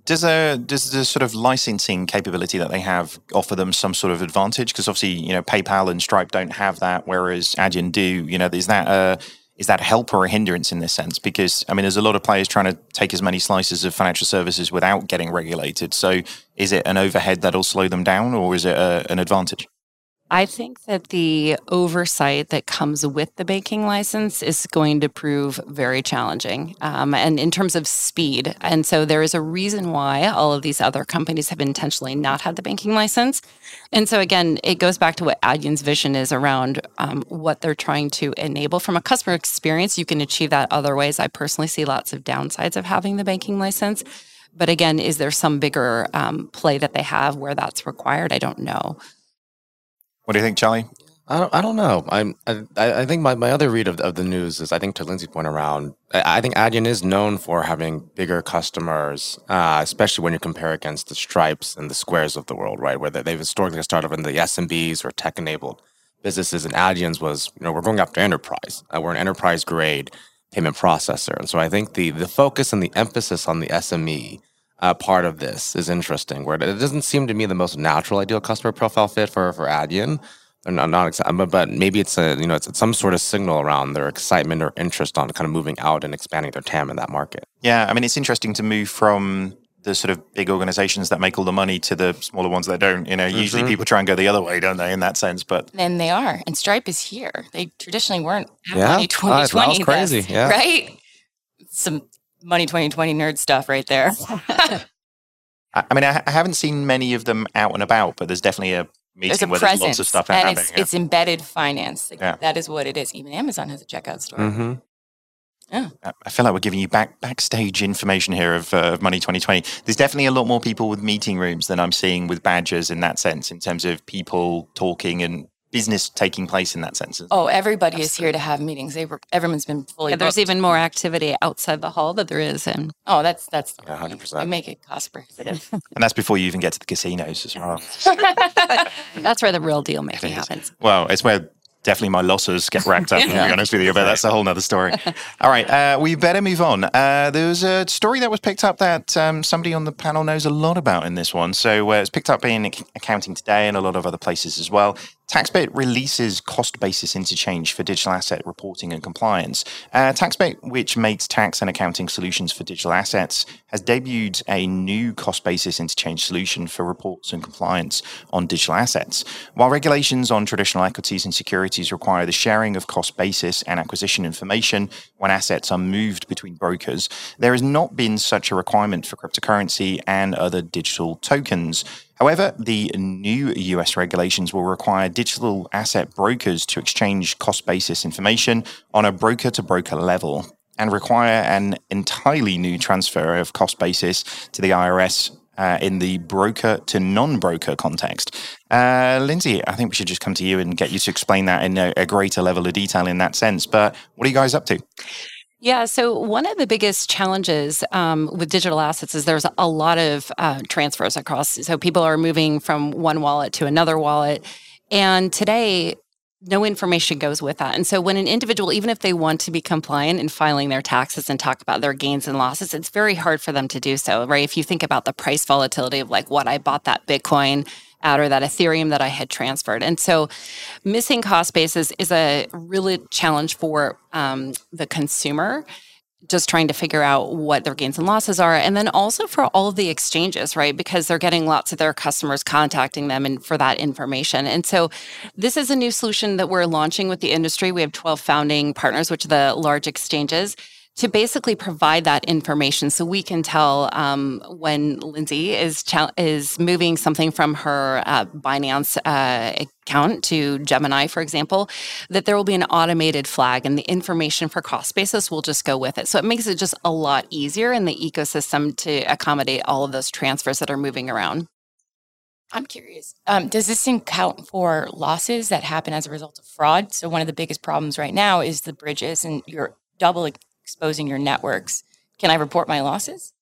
[SPEAKER 1] Does a does the sort of licensing capability that they have offer them some sort of advantage? Because obviously, you know, PayPal and Stripe don't have that, whereas Adyen do. You know, is that a is that help or a hindrance in this sense? Because I mean, there's a lot of players trying to take as many slices of financial services without getting regulated. So, is it an overhead that'll slow them down, or is it a, an advantage?
[SPEAKER 6] I think that the oversight that comes with the banking license is going to prove very challenging. Um, and in terms of speed. And so there is a reason why all of these other companies have intentionally not had the banking license. And so again, it goes back to what Adyen's vision is around um, what they're trying to enable from a customer experience. You can achieve that other ways. I personally see lots of downsides of having the banking license. But again, is there some bigger um, play that they have where that's required? I don't know.
[SPEAKER 1] What do you think, Charley?
[SPEAKER 7] I don't, I don't know. I'm, I, I think my, my other read of, of the news is I think to Lindsay's point around, I, I think Adyen is known for having bigger customers, uh, especially when you compare against the Stripes and the Squares of the world, right? Where they've historically started in the SMBs or tech enabled businesses. And Adyen's was, you know, we're going after enterprise. Uh, we're an enterprise grade payment processor. And so I think the, the focus and the emphasis on the SME uh, part of this is interesting, where it doesn't seem to me the most natural ideal customer profile fit for for Adyen. Not, not but, but maybe it's a you know it's, it's, some sort of signal around their excitement or interest on kind of moving out and expanding their TAM in that market.
[SPEAKER 1] Yeah, I mean it's interesting to move from the sort of big organizations that make all the money to the smaller ones that don't. You know, mm-hmm. usually people try and go the other way, don't they? In that sense, but
[SPEAKER 8] then they are, and Stripe is here. They traditionally weren't.
[SPEAKER 7] Yeah, money 2020, that was crazy. Yeah,
[SPEAKER 8] right. Some money 2020 nerd stuff right there. <laughs>
[SPEAKER 1] I mean, I, haven't seen many of them out and about, but there's definitely a meeting there's a where presence, there's lots of stuff
[SPEAKER 8] and
[SPEAKER 1] happening.
[SPEAKER 8] It's, yeah. it's embedded finance. Like, yeah. That is what it is. Even Amazon has a checkout store.
[SPEAKER 1] Mm-hmm. Yeah. I feel like we're giving you back backstage information here of, uh, of Money 2020. There's definitely a lot more people with meeting rooms than I'm seeing with badges in that sense, in terms of people talking and business taking place in that sense.
[SPEAKER 8] Oh, everybody is here to have meetings. They were, everyone's been fully.
[SPEAKER 6] Yeah, there's even more activity outside the hall that there is in.
[SPEAKER 8] Oh, that's that's
[SPEAKER 1] yeah, hundred percent. I
[SPEAKER 8] make it cost prohibitive, <laughs>
[SPEAKER 1] and that's before you even get to the casinos as well. <laughs>
[SPEAKER 6] that's where the real deal making happens.
[SPEAKER 1] Well, it's where definitely my losses get racked up, to be honest with you, but that's a whole nother story. <laughs> All right, uh, we better move on. Uh, there was a story that was picked up that um, somebody on the panel knows a lot about in this one. So uh, it's picked up in Accounting Today and a lot of other places as well. TaxBit releases cost basis interchange for digital asset reporting and compliance. Uh, TaxBit, which makes tax and accounting solutions for digital assets, has debuted a new cost basis interchange solution for reports and compliance on digital assets. While regulations on traditional equities and securities require the sharing of cost basis and acquisition information when assets are moved between brokers, there has not been such a requirement for cryptocurrency and other digital tokens. However, the new US regulations will require digital asset brokers to exchange cost basis information on a broker to broker level and require an entirely new transfer of cost basis to the IRS uh, in the broker to non broker context. Uh, Lindsay, I think we should just come to you and get you to explain that in a, a greater level of detail in that sense. But what are you guys up to?
[SPEAKER 6] Yeah, so one of the biggest challenges um, with digital assets is there's a lot of uh, transfers across. So people are moving from one wallet to another wallet. And today, no information goes with that. And so when an individual, even if they want to be compliant in filing their taxes and talk about their gains and losses, it's very hard for them to do so, right? If you think about the price volatility of like what I bought that Bitcoin or that Ethereum that I had transferred. And so missing cost basis is a really challenge for um, the consumer just trying to figure out what their gains and losses are. And then also for all of the exchanges, right? Because they're getting lots of their customers contacting them and for that information. And so this is a new solution that we're launching with the industry. We have 12 founding partners, which are the large exchanges to basically provide that information so we can tell um, when Lindsay is is moving something from her uh, Binance uh, account to Gemini, for example, that there will be an automated flag and the information for cost basis will just go with it. So it makes it just a lot easier in the ecosystem to accommodate all of those transfers that are moving around.
[SPEAKER 8] I'm curious. Um, does this account for losses that happen as a result of fraud? So one of the biggest problems right now is the bridges, and you're double exposing your networks. Can I report my losses?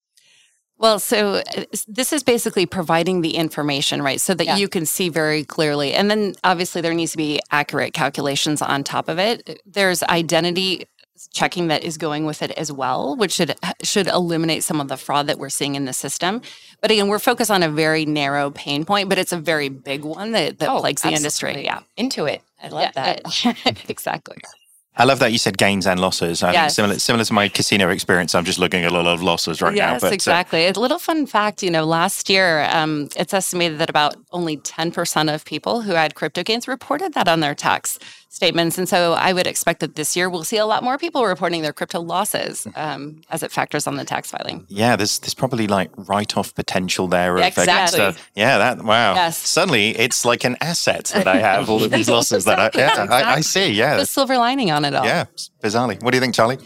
[SPEAKER 6] Well, so uh, this is basically providing the information, right? So that yeah. you can see very clearly. And then obviously there needs to be accurate calculations on top of it. There's identity checking that is going with it as well, which should should eliminate some of the fraud that we're seeing in the system. But again, we're focused on a very narrow pain point, but it's a very big one that, that
[SPEAKER 8] Oh,
[SPEAKER 6] plagues the industry. Yeah,
[SPEAKER 8] Into it. I love
[SPEAKER 6] Yeah,
[SPEAKER 8] that. <laughs>
[SPEAKER 6] exactly. <laughs>
[SPEAKER 1] I love that you said gains and losses. I
[SPEAKER 6] Yes.
[SPEAKER 1] similar, similar to my casino experience, I'm just looking at a lot of losses right now.
[SPEAKER 6] yes,
[SPEAKER 1] uh,
[SPEAKER 6] exactly. A little fun fact, you know, last year, um, it's estimated that about only 10% of people who had crypto gains reported that on their tax statements. And so I would expect that this year we'll see a lot more people reporting their crypto losses um, as it factors on the tax filing.
[SPEAKER 1] yeah, there's there's probably like write-off potential there.
[SPEAKER 6] Yeah,
[SPEAKER 1] of,
[SPEAKER 6] exactly.
[SPEAKER 1] stuff. Yeah, that wow.
[SPEAKER 6] Yes.
[SPEAKER 1] Suddenly, it's like an asset that I have all of these <laughs> losses that I yeah I, I see. Yeah,
[SPEAKER 6] The silver lining on it all.
[SPEAKER 1] yeah, bizarrely. What do you think, Charley?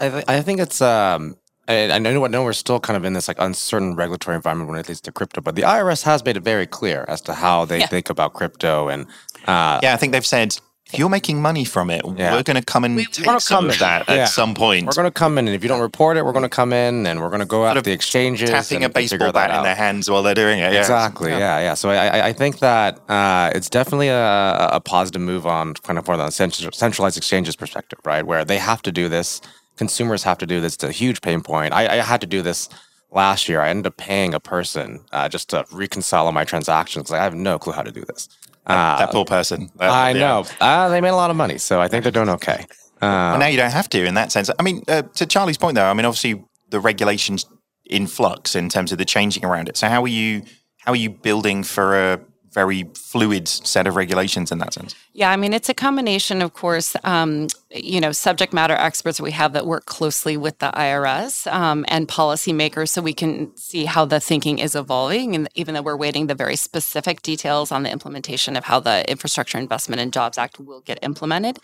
[SPEAKER 7] I, th- I think it's um I, I know I know we're still kind of in this like uncertain regulatory environment when it leads to crypto, but the IRS has made it very clear as to how they
[SPEAKER 6] Yeah.
[SPEAKER 7] think about crypto and uh,
[SPEAKER 1] Yeah, I think they've said if you're making money from it,
[SPEAKER 7] Yeah.
[SPEAKER 1] we're going to come and take
[SPEAKER 7] wanna
[SPEAKER 1] some
[SPEAKER 7] come
[SPEAKER 1] of
[SPEAKER 7] in.
[SPEAKER 1] that
[SPEAKER 7] Yeah.
[SPEAKER 1] at some point.
[SPEAKER 7] we're going to come in and if you don't report it, we're going to come in and we're going to go out
[SPEAKER 1] of
[SPEAKER 7] the exchanges
[SPEAKER 1] tapping
[SPEAKER 7] and
[SPEAKER 1] a baseball bat in their hands while they're doing it. Yeah.
[SPEAKER 7] Exactly. Yeah. yeah. So I, I- I think that uh, it's definitely a, a positive move on kind of for the centralized exchanges perspective, right? Where they have to do this, consumers have to do this. It's a huge pain point. I, I had to do this last year. I ended up paying a person uh, just to reconcile all my transactions. I have no clue how to do this. Uh,
[SPEAKER 1] that poor person. That-
[SPEAKER 7] I
[SPEAKER 1] yeah.
[SPEAKER 7] know. Uh, they made a lot of money, so I think they're doing okay. Uh,
[SPEAKER 1] Well, now you don't have to in that sense. I mean, uh, to Charley's point, though, I mean, obviously the regulations in flux in terms of the changing around it. So how are you how are you building for a very fluid set of regulations in that sense?
[SPEAKER 6] Yeah, I mean, it's a combination, of course, um, you know, subject matter experts we have that work closely with the IRS um, and policymakers so we can see how the thinking is evolving. And even though we're waiting the very specific details on the implementation of how the Infrastructure Investment and Jobs Act will get implemented.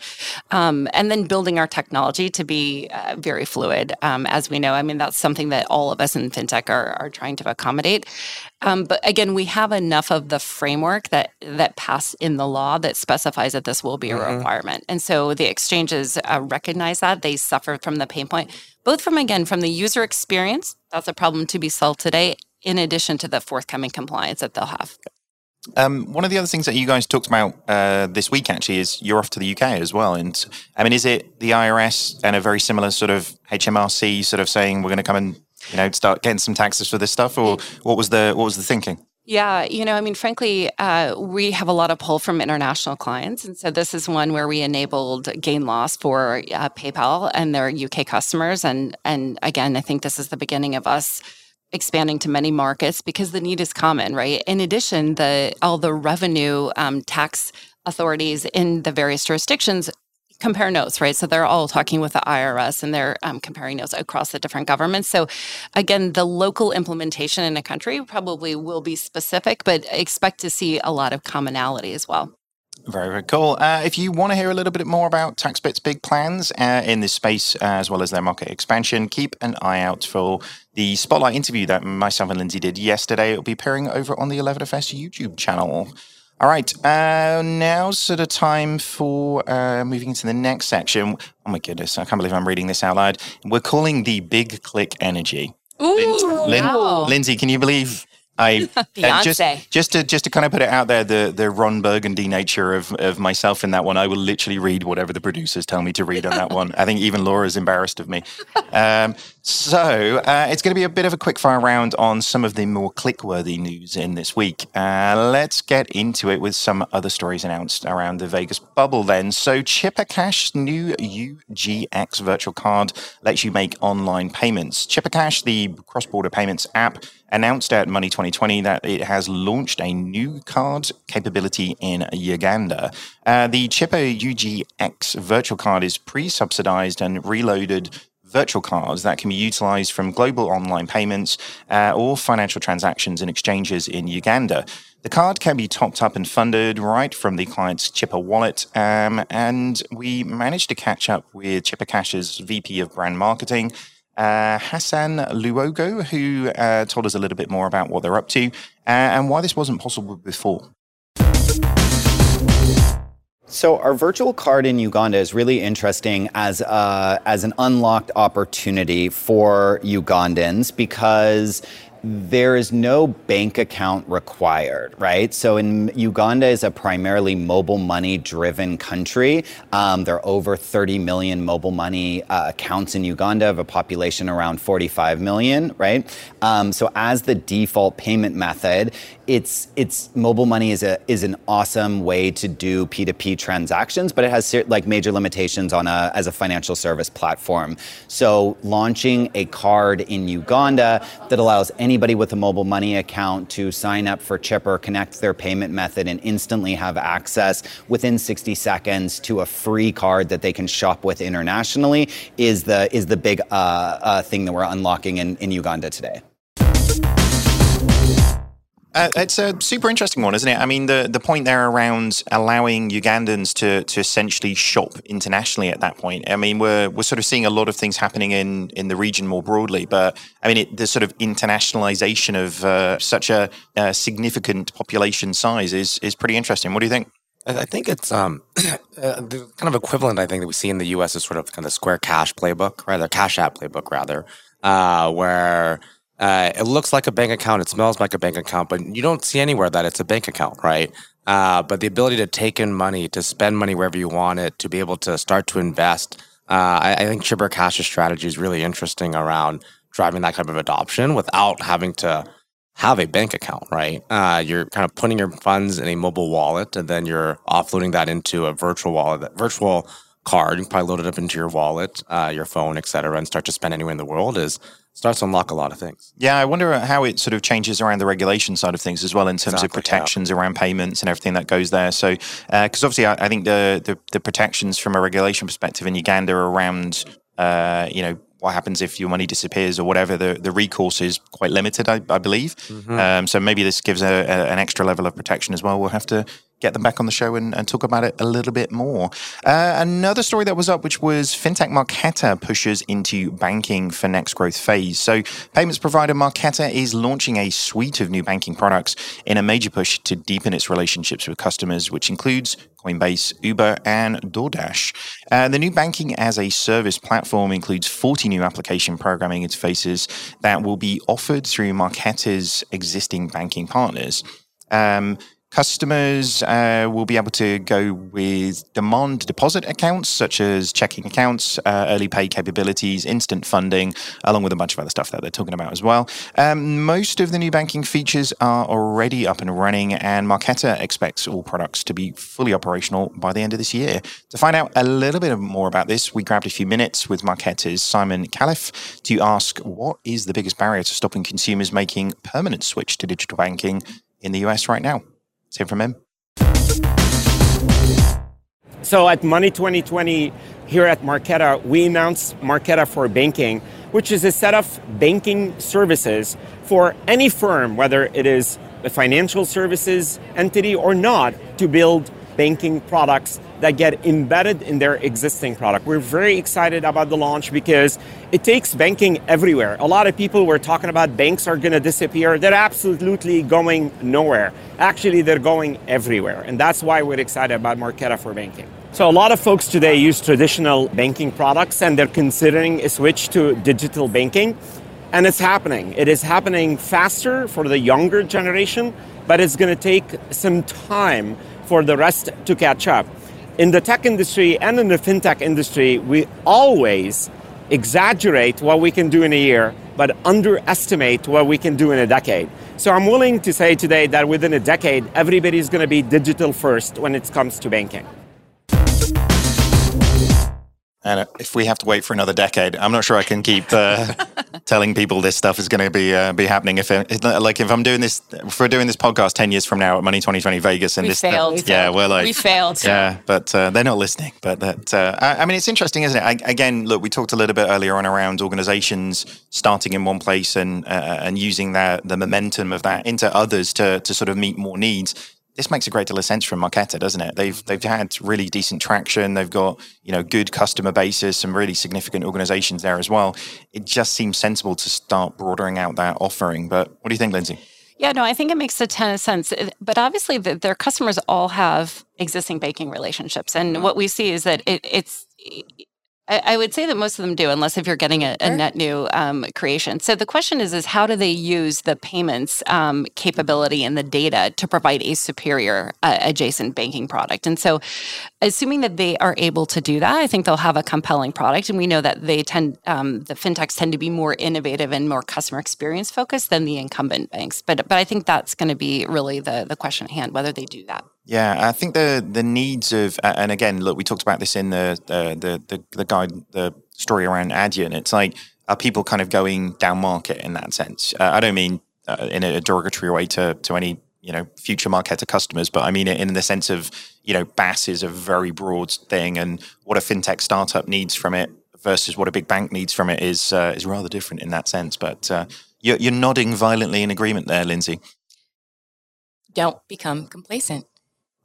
[SPEAKER 6] Um, and then building our technology to be uh, very fluid. Um, as we know, I mean, that's something that all of us in fintech are, are trying to accommodate. Um, but again, we have enough of the framework that that passed in the law that specifies that this will be a requirement, and so the exchanges uh, recognize that they suffer from the pain point, both from again from the user experience. That's a problem to be solved today. In addition to the forthcoming compliance that they'll have.
[SPEAKER 1] Um, one of the other things that you guys talked about uh, this week actually is you're off to the UK as well. And I mean, is it the IRS and a very similar sort of HMRC sort of saying we're going to come and you know start getting some taxes for this stuff, or what was the what was the thinking?
[SPEAKER 6] Yeah, you know, I mean, frankly, uh, we have a lot of pull from international clients. And so this is one where we enabled gain loss for uh, PayPal and their UK customers. And, and again, I think this is the beginning of us expanding to many markets because the need is common, right? In addition, the all the revenue um, tax authorities in the various jurisdictions compare notes, right? So they're all talking with the IRS and they're um, comparing notes across the different governments. So again, the local implementation in a country probably will be specific, but expect to see a lot of commonality as well.
[SPEAKER 1] Very, very cool. Uh, if you want to hear a little bit more about TaxBit's big plans uh, in this space, uh, as well as their market expansion, keep an eye out for the spotlight interview that myself and Lindsay did yesterday. It'll be appearing over on the 11FS YouTube channel. All right, uh, now's sort of time for uh, moving into the next section. Oh my goodness, I can't believe I'm reading this out loud. We're calling the big click energy.
[SPEAKER 6] Ooh,
[SPEAKER 1] Lin-
[SPEAKER 6] wow.
[SPEAKER 1] Lindsay, can you believe I <laughs> uh, just just to just to kind of put it out there, the the Ron Burgundy nature of of myself in that one, I will literally read whatever the producers tell me to read on that one. I think even Laura's embarrassed of me. <laughs> Um, so uh, it's going to be a bit of a quick fire round on some of the more click-worthy news in this week. Uh, let's get into it with some other stories announced around the Vegas bubble. Then, so Chipper Cash's new UGX virtual card lets you make online payments. Chipper Cash, the cross-border payments app announced at Money 2020 that it has launched a new card capability in Uganda. Uh, the Chipper UGX virtual card is pre subsidized and reloaded virtual cards that can be utilized from global online payments uh, or financial transactions and exchanges in Uganda. The card can be topped up and funded right from the client's Chipper wallet. Um, and we managed to catch up with Chipper Cash's VP of brand marketing, uh, Hassan Luogo, who uh, told us a little bit more about what they're up to uh, and why this wasn't possible before.
[SPEAKER 11] So our virtual card in Uganda is really interesting as uh, as an unlocked opportunity for Ugandans because there is no bank account required, right? So in Uganda is a primarily mobile money driven country. Um, there are over 30 million mobile money uh, accounts in Uganda of a population around 45 million, right? Um, so as the default payment method, it's it's mobile money is a is an awesome way to do P2P transactions, but it has like major limitations on a as a financial service platform. So launching a card in Uganda that allows anybody with a mobile money account to sign up for Chipper, connect their payment method, and instantly have access within 60 seconds to a free card that they can shop with internationally is the is the big uh, uh, thing that we're unlocking in, in Uganda today.
[SPEAKER 1] Uh, it's a super interesting one, isn't it? I mean, the, the point there around allowing Ugandans to, to essentially shop internationally at that point. I mean, we're, we're sort of seeing a lot of things happening in, in the region more broadly, but I mean, it, the sort of internationalization of uh, such a, a, significant population size is, is pretty interesting. What do you think?
[SPEAKER 7] I think it's um, <clears throat> uh, the kind of equivalent, I think, that we see in the US is sort of kind of Square Cash playbook? The Cash App playbook, rather, uh, where uh, it looks like a bank account. It smells like a bank account, but you don't see anywhere that it's a bank account, right? Uh, but the ability to take in money, to spend money wherever you want it, to be able to start to invest. Uh, I, I, think Chipper Cash's strategy is really interesting around driving that type of adoption without having to have a bank account, right? Uh, you're kind of putting your funds in a mobile wallet, and then you're offloading that into a virtual wallet, that virtual card. You probably load it up into your wallet, uh, your phone, et cetera, and start to spend anywhere in the world. Is starts to unlock a lot of things.
[SPEAKER 1] Yeah, I wonder how it sort of changes around the regulation side of things as well in terms exactly, of protections yeah. around payments and everything that goes there. So, because uh, obviously, I, I think the, the, the protections from a regulation perspective in Uganda around, uh, you know, what happens if your money disappears or whatever the, the recourse is quite limited i, I believe mm-hmm. um, so maybe this gives a, a, an extra level of protection as well we'll have to get them back on the show and, and talk about it a little bit more. Uh, another story that was up, which was fintech Marqeta pushes into banking for next growth phase. So, payments provider Marqeta is launching a suite of new banking products in a major push to deepen its relationships with customers, which includes Coinbase, Uber, and DoorDash. Uh, the new banking as a service platform includes 40 new application programming interfaces that will be offered through Marqeta's existing banking partners. Um, Customers uh, will be able to go with demand deposit accounts, such as checking accounts, uh, early pay capabilities, instant funding, along with a bunch of other stuff that they're talking about as well. Um, most of the new banking features are already up and running, and Marqeta expects all products to be fully operational by the end of this year. To find out a little bit more about this, we grabbed a few minutes with Marqeta's Simon Khalaf to ask what is the biggest barrier to stopping consumers making permanent switch to digital banking in the US right now. Hear from him.
[SPEAKER 12] So at Money 2020 here at Marqeta, we announced Marqeta for Banking, which is a set of banking services for any firm, whether it is a financial services entity or not, to build banking products that get embedded in their existing product. We're very excited about the launch because it takes banking everywhere. A lot of people were talking about banks are going to disappear. They're absolutely going nowhere. Actually, they're going everywhere. And that's why we're excited about Marqeta for banking. So, a lot of folks today use traditional banking products and they're considering a switch to digital banking. And it's happening. It is happening faster for the younger generation, but it's going to take some time for the rest to catch up. In the tech industry and in the fintech industry, we always exaggerate what we can do in a year, but underestimate what we can do in a decade. So I'm willing to say today that within a decade, everybody's going to be digital first when it comes to banking.
[SPEAKER 1] And if we have to wait for another decade, I'm not sure I can keep uh, <laughs> telling people this stuff is going to be uh, be happening. If it, like if I'm doing this, if we're doing this podcast ten years from now at Money 2020 Vegas, and
[SPEAKER 8] we
[SPEAKER 1] this,
[SPEAKER 8] failed.
[SPEAKER 1] yeah, we're like
[SPEAKER 8] we failed.
[SPEAKER 1] Yeah, but uh, they're not listening. But that, uh, I, I, mean, it's interesting, isn't it? I, again, look, we talked a little bit earlier on around organizations starting in one place and uh, and using that the momentum of that into others to to sort of meet more needs this makes a great deal of sense from Marqeta, doesn't it? They've they've had really decent traction. They've got you know good customer bases, some really significant organizations there as well. It just seems sensible to start broadening out that offering. But what do you think, Lindsay?
[SPEAKER 6] Yeah, no, I think it makes a ton of sense. But obviously, the, their customers all have existing banking relationships, and mm-hmm. what we see is that it, it's I, I, would say that most of them do, unless if you're getting a, a net new um, creation. So the question is, is how do they use the payments um, capability and the data to provide a superior uh, adjacent banking product? And so, assuming that they are able to do that, I think they'll have a compelling product. And we know that they tend, um, the fintechs tend to be more innovative and more customer experience focused than the incumbent banks. But but I think that's going to be really the the question at hand, whether they do that.
[SPEAKER 1] Yeah, I think the the needs of and again, look, we talked about this in the the the the guide the story around Adyen. It's like are people kind of going down market in that sense? Uh, I don't mean uh, in a derogatory way to to any you know future Marqeta customers, but I mean it in the sense of you know BaaS is a very broad thing, and what a fintech startup needs from it versus what a big bank needs from it is uh, is rather different in that sense. But uh, you're, you're nodding violently in agreement there, Lindsay.
[SPEAKER 8] Don't become complacent.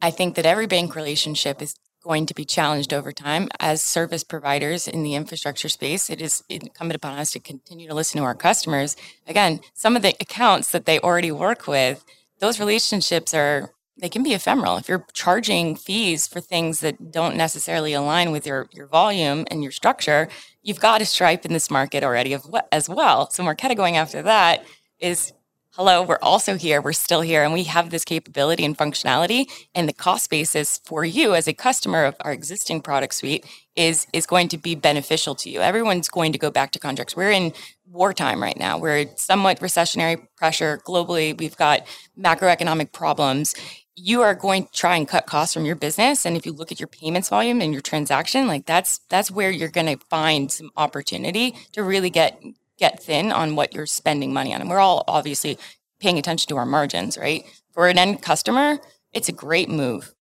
[SPEAKER 8] I think that every bank relationship is going to be challenged over time. As service providers in the infrastructure space, it is incumbent upon us to continue to listen to our customers. Again, some of the accounts that they already work with, those relationships are they can be ephemeral. If you're charging fees for things that don't necessarily align with your, your volume and your structure, you've got a stripe in this market already as well. So Marqeta going after that is hello, we're also here, we're still here, and we have this capability and functionality. And the cost basis for you as a customer of our existing product suite is is going to be beneficial to you. Everyone's going to go back to contracts. We're in wartime right now. We're somewhat recessionary pressure globally. We've got macroeconomic problems. You are going to try and cut costs from your business. And if you look at your payments volume and your transaction, like that's that's where you're gonna find some opportunity to really get get thin on what you're spending money on. And we're all obviously paying attention to our margins, right? For an end customer, it's a great move.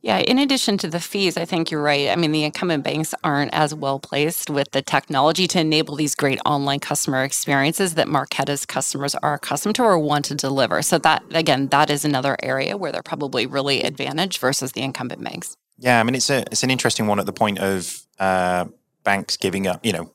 [SPEAKER 6] Yeah, in addition to the fees, I think you're right. I mean, the incumbent banks aren't as well placed with the technology to enable these great online customer experiences that Marqeta's customers are accustomed to or want to deliver. So that again, that is another area where they're probably really advantaged versus the incumbent banks.
[SPEAKER 1] Yeah, I mean, it's a it's an interesting one at the point of uh, banks giving up, you know,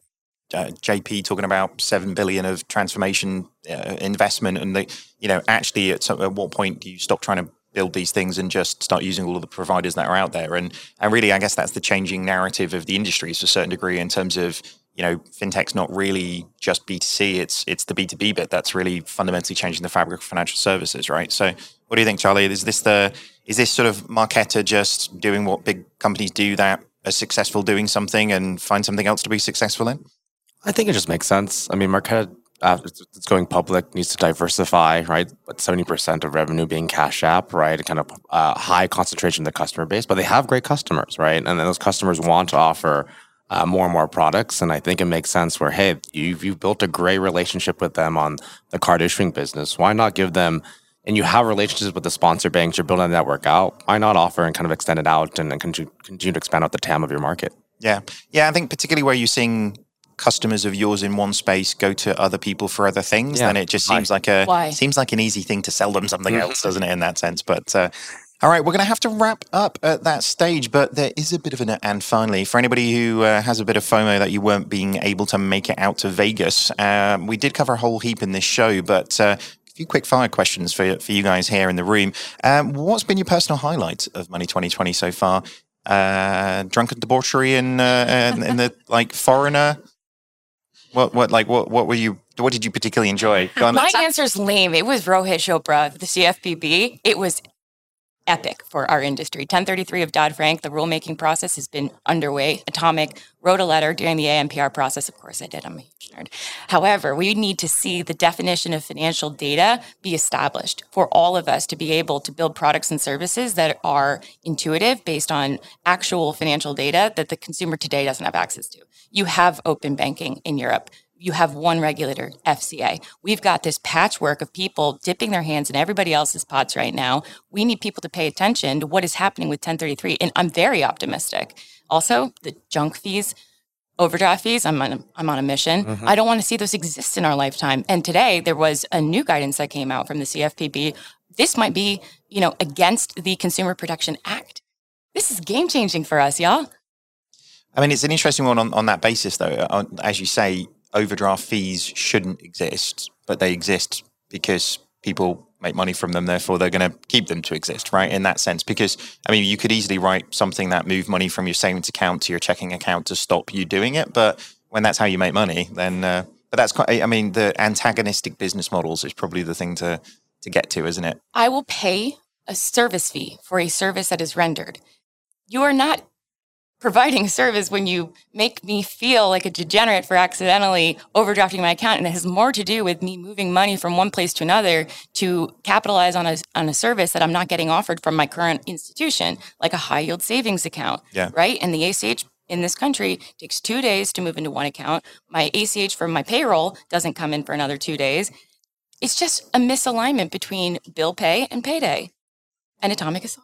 [SPEAKER 1] uh, JP talking about seven billion of transformation uh, investment, and the you know actually at, some, at what point do you stop trying to build these things and just start using all of the providers that are out there? And and really, I guess that's the changing narrative of the industry to a certain degree in terms of you know fintech's not really just B2C; it's it's the B2B bit that's really fundamentally changing the fabric of financial services, right? So, what do you think, Charley? Is this the is this sort of Marqeta just doing what big companies do that are successful doing something and find something else to be successful in?
[SPEAKER 7] I think it just makes sense. I mean, Marqeta, uh, it's going public, needs to diversify, right? But 70% of revenue being Cash App, right? Kind of uh, high concentration of the customer base, but they have great customers, right? And then those customers want to offer uh, more and more products. And I think it makes sense where, hey, you've, you've built a great relationship with them on the card issuing business. Why not give them, and you have relationships with the sponsor banks, you're building a network out. Why not offer and kind of extend it out and, and continue, continue to expand out the TAM of your market?
[SPEAKER 1] Yeah. Yeah. I think particularly where you're seeing customers of yours in one space go to other people for other things, yeah. then it just seems like a Why? seems like an easy thing to sell them something else, doesn't it? In that sense, but. Uh, all right, we're going to have to wrap up at that stage, but there is a bit of an and finally for anybody who uh, has a bit of FOMO that you weren't being able to make it out to Vegas. Uh, we did cover a whole heap in this show, but uh, a few quick fire questions for for you guys here in the room. Um, what's been your personal highlight of Money 2020 so far? Uh, drunken debauchery in, uh, in, in the like foreigner what what like what what were you what did you particularly enjoy? <laughs>
[SPEAKER 8] My answer is lame. It was Rohit Chopra, the CFPB. It was epic for our industry. 1033 of Dodd Frank, the rulemaking process has been underway. Atomic wrote a letter during the ANPR process. Of course, I did. I'm a huge nerd. However, we need to see the definition of financial data be established for all of us to be able to build products and services that are intuitive based on actual financial data that the consumer today doesn't have access to. You have open banking in Europe you have one regulator, FCA. We've got this patchwork of people dipping their hands in everybody else's pots right now. We need people to pay attention to what is happening with 1033. And I'm very optimistic. Also, the junk fees, overdraft fees, I'm on a, I'm on a mission. Mm-hmm. I don't want to see those exist in our lifetime. And today there was a new guidance that came out from the CFPB. This might be, you know, against the Consumer Protection Act. This is game changing for us, y'all.
[SPEAKER 1] I mean, it's an interesting one on, on that basis, though. As you say, overdraft fees shouldn't exist, but they exist because people make money from them. Therefore, they're going to keep them to exist, right? In that sense, because I mean, you could easily write something that move money from your savings account to your checking account to stop you doing it. But when that's how you make money, then uh, but that's quite. I mean, the antagonistic business models is probably the thing to to get to, isn't it?
[SPEAKER 8] I will pay a service fee for a service that is rendered. You are not providing service when you make me feel like a degenerate for accidentally overdrafting my account. And it has more to do with me moving money from one place to another to capitalize on a on a service that I'm not getting offered from my current institution like a high yield savings account
[SPEAKER 1] Yeah.
[SPEAKER 8] right? And the ACH in this country takes 2 days to move into one account. My ACH from my payroll doesn't come in for another 2 days. It's just a misalignment between bill pay and payday. And atomic is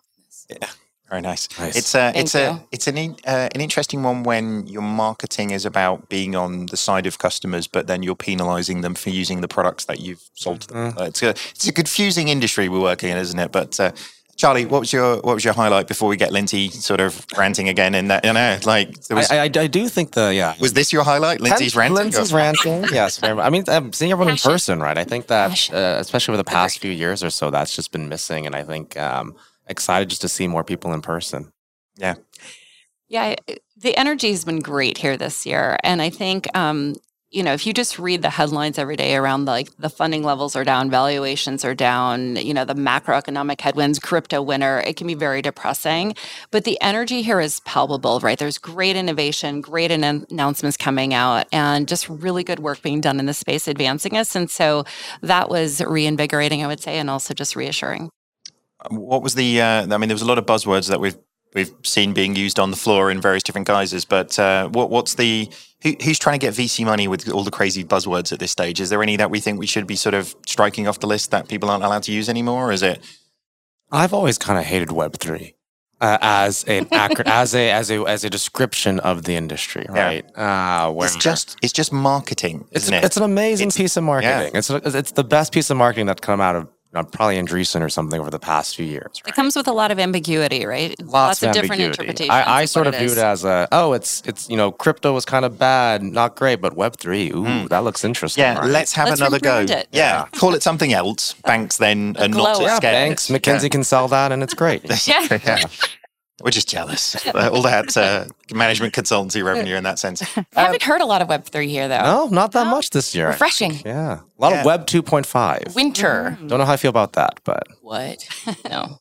[SPEAKER 1] Very nice.
[SPEAKER 7] Nice.
[SPEAKER 1] It's a
[SPEAKER 8] Thank
[SPEAKER 1] it's a
[SPEAKER 8] you.
[SPEAKER 1] it's an in, uh, an interesting one when your marketing is about being on the side of customers, but then you're penalising them for using the products that you've sold to them. Uh, it's a it's a confusing industry we're working in, isn't it? But uh, Charley, what was your what was your highlight before we get Lindsay sort of ranting again? In that, you know, like there was,
[SPEAKER 7] I, I, I do think the yeah.
[SPEAKER 1] was this your highlight? Lindsay's ranting.
[SPEAKER 7] Lindsay's ranting. <laughs> Yes. I mean, I'm seeing everyone in person, right? I think that, uh, especially over the past few years or so, that's just been missing, and I think um, excited just to see more people in person.
[SPEAKER 1] Yeah.
[SPEAKER 6] Yeah, the energy has been great here this year, and I think um, you know if you just read the headlines every day around like the funding levels are down, valuations are down, you know the macroeconomic headwinds, crypto winter, it can be very depressing. But the energy here is palpable, right? There's great innovation, great an- announcements coming out, and just really good work being done in the space, advancing us, and so that was reinvigorating, I would say, and also just reassuring.
[SPEAKER 1] What was the? Uh, I mean, there was a lot of buzzwords that we've we've seen being used on the floor in various different guises. But uh, what what's the? Who, who's trying to get VC money with all the crazy buzzwords at this stage? Is there any that we think we should be sort of striking off the list that people aren't allowed to use anymore? Or is it?
[SPEAKER 7] I've always kind of hated Web three. Uh, as an acro- <laughs> as a as a as a description of the industry, right? Uh, where
[SPEAKER 1] It's just it's just marketing,
[SPEAKER 7] it's
[SPEAKER 1] isn't it?
[SPEAKER 7] it's an amazing
[SPEAKER 1] It's-
[SPEAKER 7] piece of marketing.
[SPEAKER 1] yeah.
[SPEAKER 7] It's it's the best piece of marketing that's come out of uh, probably Andreessen or something over the past few years.
[SPEAKER 6] It comes with a lot of ambiguity, right?
[SPEAKER 7] Lots,
[SPEAKER 6] of, different interpretations.
[SPEAKER 7] I, I sort of
[SPEAKER 6] it
[SPEAKER 7] view
[SPEAKER 6] is.
[SPEAKER 7] it as a oh, it's it's you know crypto was kind of bad, not great, but Web three, ooh, that looks interesting.
[SPEAKER 1] Yeah,
[SPEAKER 7] right?
[SPEAKER 1] let's have
[SPEAKER 6] Let's
[SPEAKER 1] another go.
[SPEAKER 6] it.
[SPEAKER 1] Yeah, call it something else. Banks then are not
[SPEAKER 6] glow
[SPEAKER 1] so
[SPEAKER 6] up.
[SPEAKER 7] yeah,
[SPEAKER 1] scared.
[SPEAKER 7] banks, McKinsey can sell that, and it's great. <laughs>
[SPEAKER 6] Yeah. <laughs>
[SPEAKER 1] yeah. We're just jealous. Uh, All that uh, management consultancy revenue in that sense. <laughs>
[SPEAKER 8] I haven't heard a lot of Web3 here, though.
[SPEAKER 7] no, not that much this year.
[SPEAKER 8] Refreshing.
[SPEAKER 7] Yeah, a lot
[SPEAKER 1] Yeah.
[SPEAKER 7] of Web two point five.
[SPEAKER 8] Winter.
[SPEAKER 7] Don't know how I feel about that, but
[SPEAKER 8] What? <laughs> No,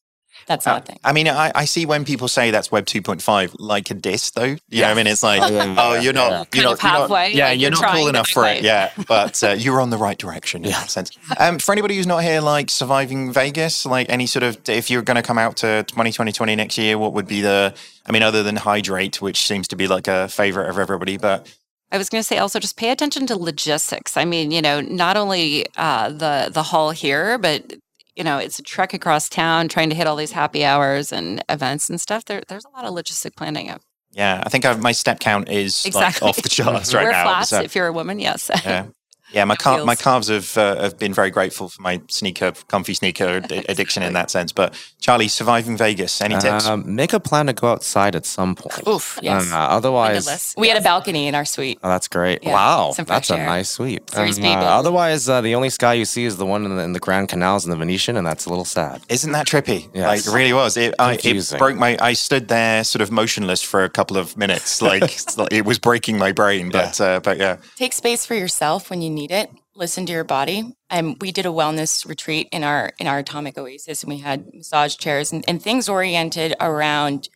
[SPEAKER 8] that's not a thing.
[SPEAKER 1] I mean, I, I see when people say that's Web 2.5 like a diss, though. You know what I mean? It's like, oh, you're not, you're
[SPEAKER 6] Kind
[SPEAKER 1] not,
[SPEAKER 6] of
[SPEAKER 1] you're not-
[SPEAKER 6] halfway,
[SPEAKER 1] yeah,
[SPEAKER 6] like
[SPEAKER 1] you're
[SPEAKER 6] you're
[SPEAKER 1] not cool enough for
[SPEAKER 6] way.
[SPEAKER 1] it. Yeah, but uh, <laughs> you're on the right direction in that sense. Um, for anybody who's not here, like surviving Vegas, like any sort of, if you're going to come out to 2020 next year, what would be the, I mean, other than Hydrate, which seems to be like a favorite of everybody, but
[SPEAKER 6] I was going to say also just pay attention to logistics. I mean, you know, not only uh, the the hall here, but you know, it's a trek across town trying to hit all these happy hours and events and stuff. There, there's a lot of logistic planning. Of.
[SPEAKER 1] yeah, I think I've, my step count is
[SPEAKER 6] Exactly.
[SPEAKER 1] like off the charts <laughs> right
[SPEAKER 6] Wear
[SPEAKER 1] now.
[SPEAKER 6] flats
[SPEAKER 1] so-
[SPEAKER 6] if you're a woman. Yes.
[SPEAKER 1] yeah. Yeah, my cal- my calves have uh, have been very grateful for my sneaker, comfy sneaker <laughs> ad- addiction in that sense. But Charley, surviving Vegas, any tips?
[SPEAKER 7] um, make a plan to go outside at some point.
[SPEAKER 8] Oof. Yes.
[SPEAKER 7] Uh, otherwise,
[SPEAKER 6] Endless.
[SPEAKER 8] we had a balcony in our suite.
[SPEAKER 7] Oh, that's great!
[SPEAKER 8] Yeah,
[SPEAKER 7] wow, that's
[SPEAKER 8] fresh
[SPEAKER 7] a nice suite. Um, uh, otherwise, uh, the only sky you see is the one in the, in the Grand Canals and the Venetian, and that's a little sad.
[SPEAKER 1] Isn't that trippy?
[SPEAKER 7] Yes.
[SPEAKER 1] Like, it really was. It, I, it broke my. I stood there, sort of motionless for a couple of minutes. Like, <laughs> it was breaking my brain. But uh, but yeah,
[SPEAKER 8] Take space for yourself when you need it. Listen to your body. Um, we did a wellness retreat in our in our atomic oasis, and we had massage chairs and, and things oriented around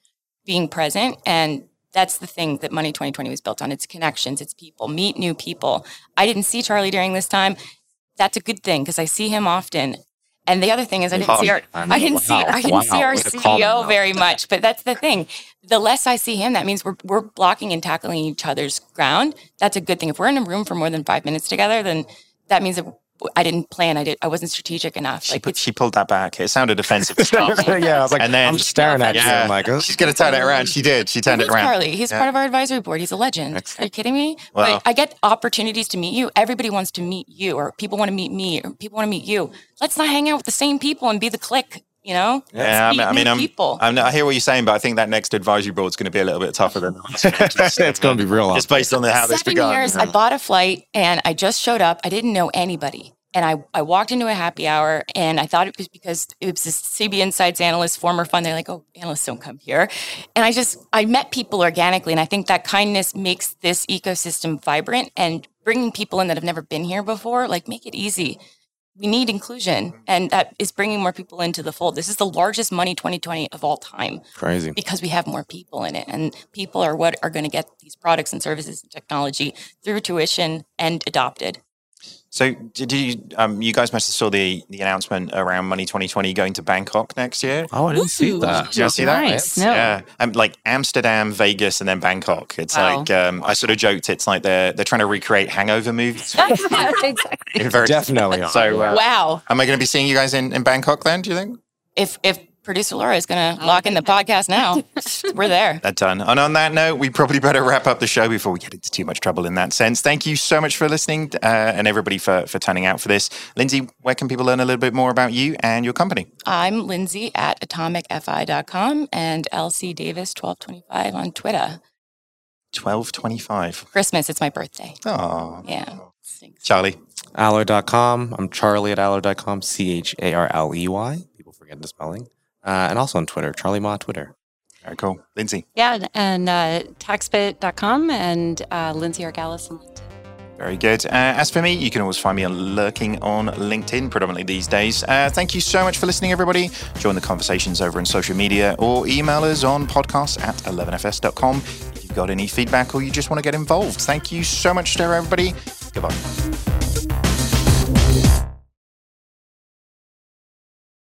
[SPEAKER 8] being present. And that's the thing that Money 2020 was built on. It's connections. It's people. Meet new people. I didn't see Charley during this time. That's a good thing because I see him often. And the other thing is, I didn't see our I didn't see I didn't see our
[SPEAKER 7] Way to call him
[SPEAKER 8] CEO very much. But that's the thing. The less I see him, that means we're we're blocking and tackling each other's ground. That's a good thing. If we're in a room for more than five minutes together, then that means that I didn't plan. I did. I wasn't strategic enough.
[SPEAKER 1] she
[SPEAKER 8] Like
[SPEAKER 1] put, she pulled that back. It sounded offensive. <laughs> to start with.
[SPEAKER 7] yeah, I was like,
[SPEAKER 1] And then-
[SPEAKER 7] I'm just staring at you.
[SPEAKER 1] Yeah.
[SPEAKER 7] I'm like, oh.
[SPEAKER 1] She's gonna turn it around. She did. She turned it around.
[SPEAKER 8] Charley. He's
[SPEAKER 1] Yeah.
[SPEAKER 8] part of our advisory board. He's a legend. Are you kidding me?
[SPEAKER 1] Wow.
[SPEAKER 8] But I get opportunities to meet you. Everybody wants to meet you, or people want to meet me, or people want to meet you. Let's not hang out with the same people and be the clique. You know?
[SPEAKER 1] Yeah, I mean, I mean I'm,
[SPEAKER 8] people.
[SPEAKER 1] I'm, I hear what you're saying, but I think that next advisory board is going to be a little bit tougher than that. <laughs>
[SPEAKER 7] it's going to be real.
[SPEAKER 1] just based on the, how this
[SPEAKER 8] Seven
[SPEAKER 1] begun.
[SPEAKER 8] years. I bought a flight and I just showed up. I didn't know anybody. And I, I walked into a happy hour and I thought it was because it was this CB Insights analyst, former fund. They're like, oh, analysts don't come here. And I just, I met people organically. And I think that kindness makes this ecosystem vibrant and bringing people in that have never been here before, like make it easy. We need inclusion mm. and that is bringing more people into the fold. This is the largest money 2020 of all time.
[SPEAKER 7] Crazy.
[SPEAKER 8] Because we have more people in it and people are what are going to get these products and services and technology through tuition and adopted.
[SPEAKER 1] So did you um, you guys must have saw the the announcement around Money 2020 going to Bangkok next year?
[SPEAKER 7] Oh, I didn't see that.
[SPEAKER 1] Did you see that?
[SPEAKER 6] Nice. No.
[SPEAKER 1] Yeah, um, like Amsterdam, Vegas, and then Bangkok. It's
[SPEAKER 6] Wow.
[SPEAKER 1] like um, I sort of joked. It's like they're they're trying to recreate Hangover movies. <laughs>
[SPEAKER 6] exactly.
[SPEAKER 1] Very-
[SPEAKER 7] Definitely. on.
[SPEAKER 1] So uh,
[SPEAKER 8] Wow.
[SPEAKER 1] am I going to be seeing you guys in, in Bangkok then? Do you think?
[SPEAKER 8] If if producer Laura is going to lock in the podcast now, <laughs> we're there.
[SPEAKER 1] That done. And on that note, we probably better wrap up the show before we get into too much trouble in that sense. Thank you so much for listening uh, and everybody for, for turning out for this. Lindsay, where can people learn a little bit more about you and your company?
[SPEAKER 8] I'm Lindsay at atomicfi.com and LC Davis 1225 on Twitter.
[SPEAKER 1] 1225.
[SPEAKER 8] Christmas, it's my birthday.
[SPEAKER 1] Oh,
[SPEAKER 8] Yeah.
[SPEAKER 1] Charley.
[SPEAKER 7] Alloy.com. I'm Charley at Alloy.com. C H A R L E Y. People forget the spelling. Uh, and also on Twitter, Charley Ma Twitter.
[SPEAKER 1] Very cool. Lindsay.
[SPEAKER 6] Yeah, and uh, taxbit.com and uh, Lindsay Argalas on LinkedIn.
[SPEAKER 1] Very good. Uh, as for me, you can always find me on lurking on LinkedIn predominantly these days. Uh, thank you so much for listening, everybody. Join the conversations over on social media or email us on podcast at 11fs.com if you've got any feedback or you just want to get involved. Thank you so much to everybody. Goodbye.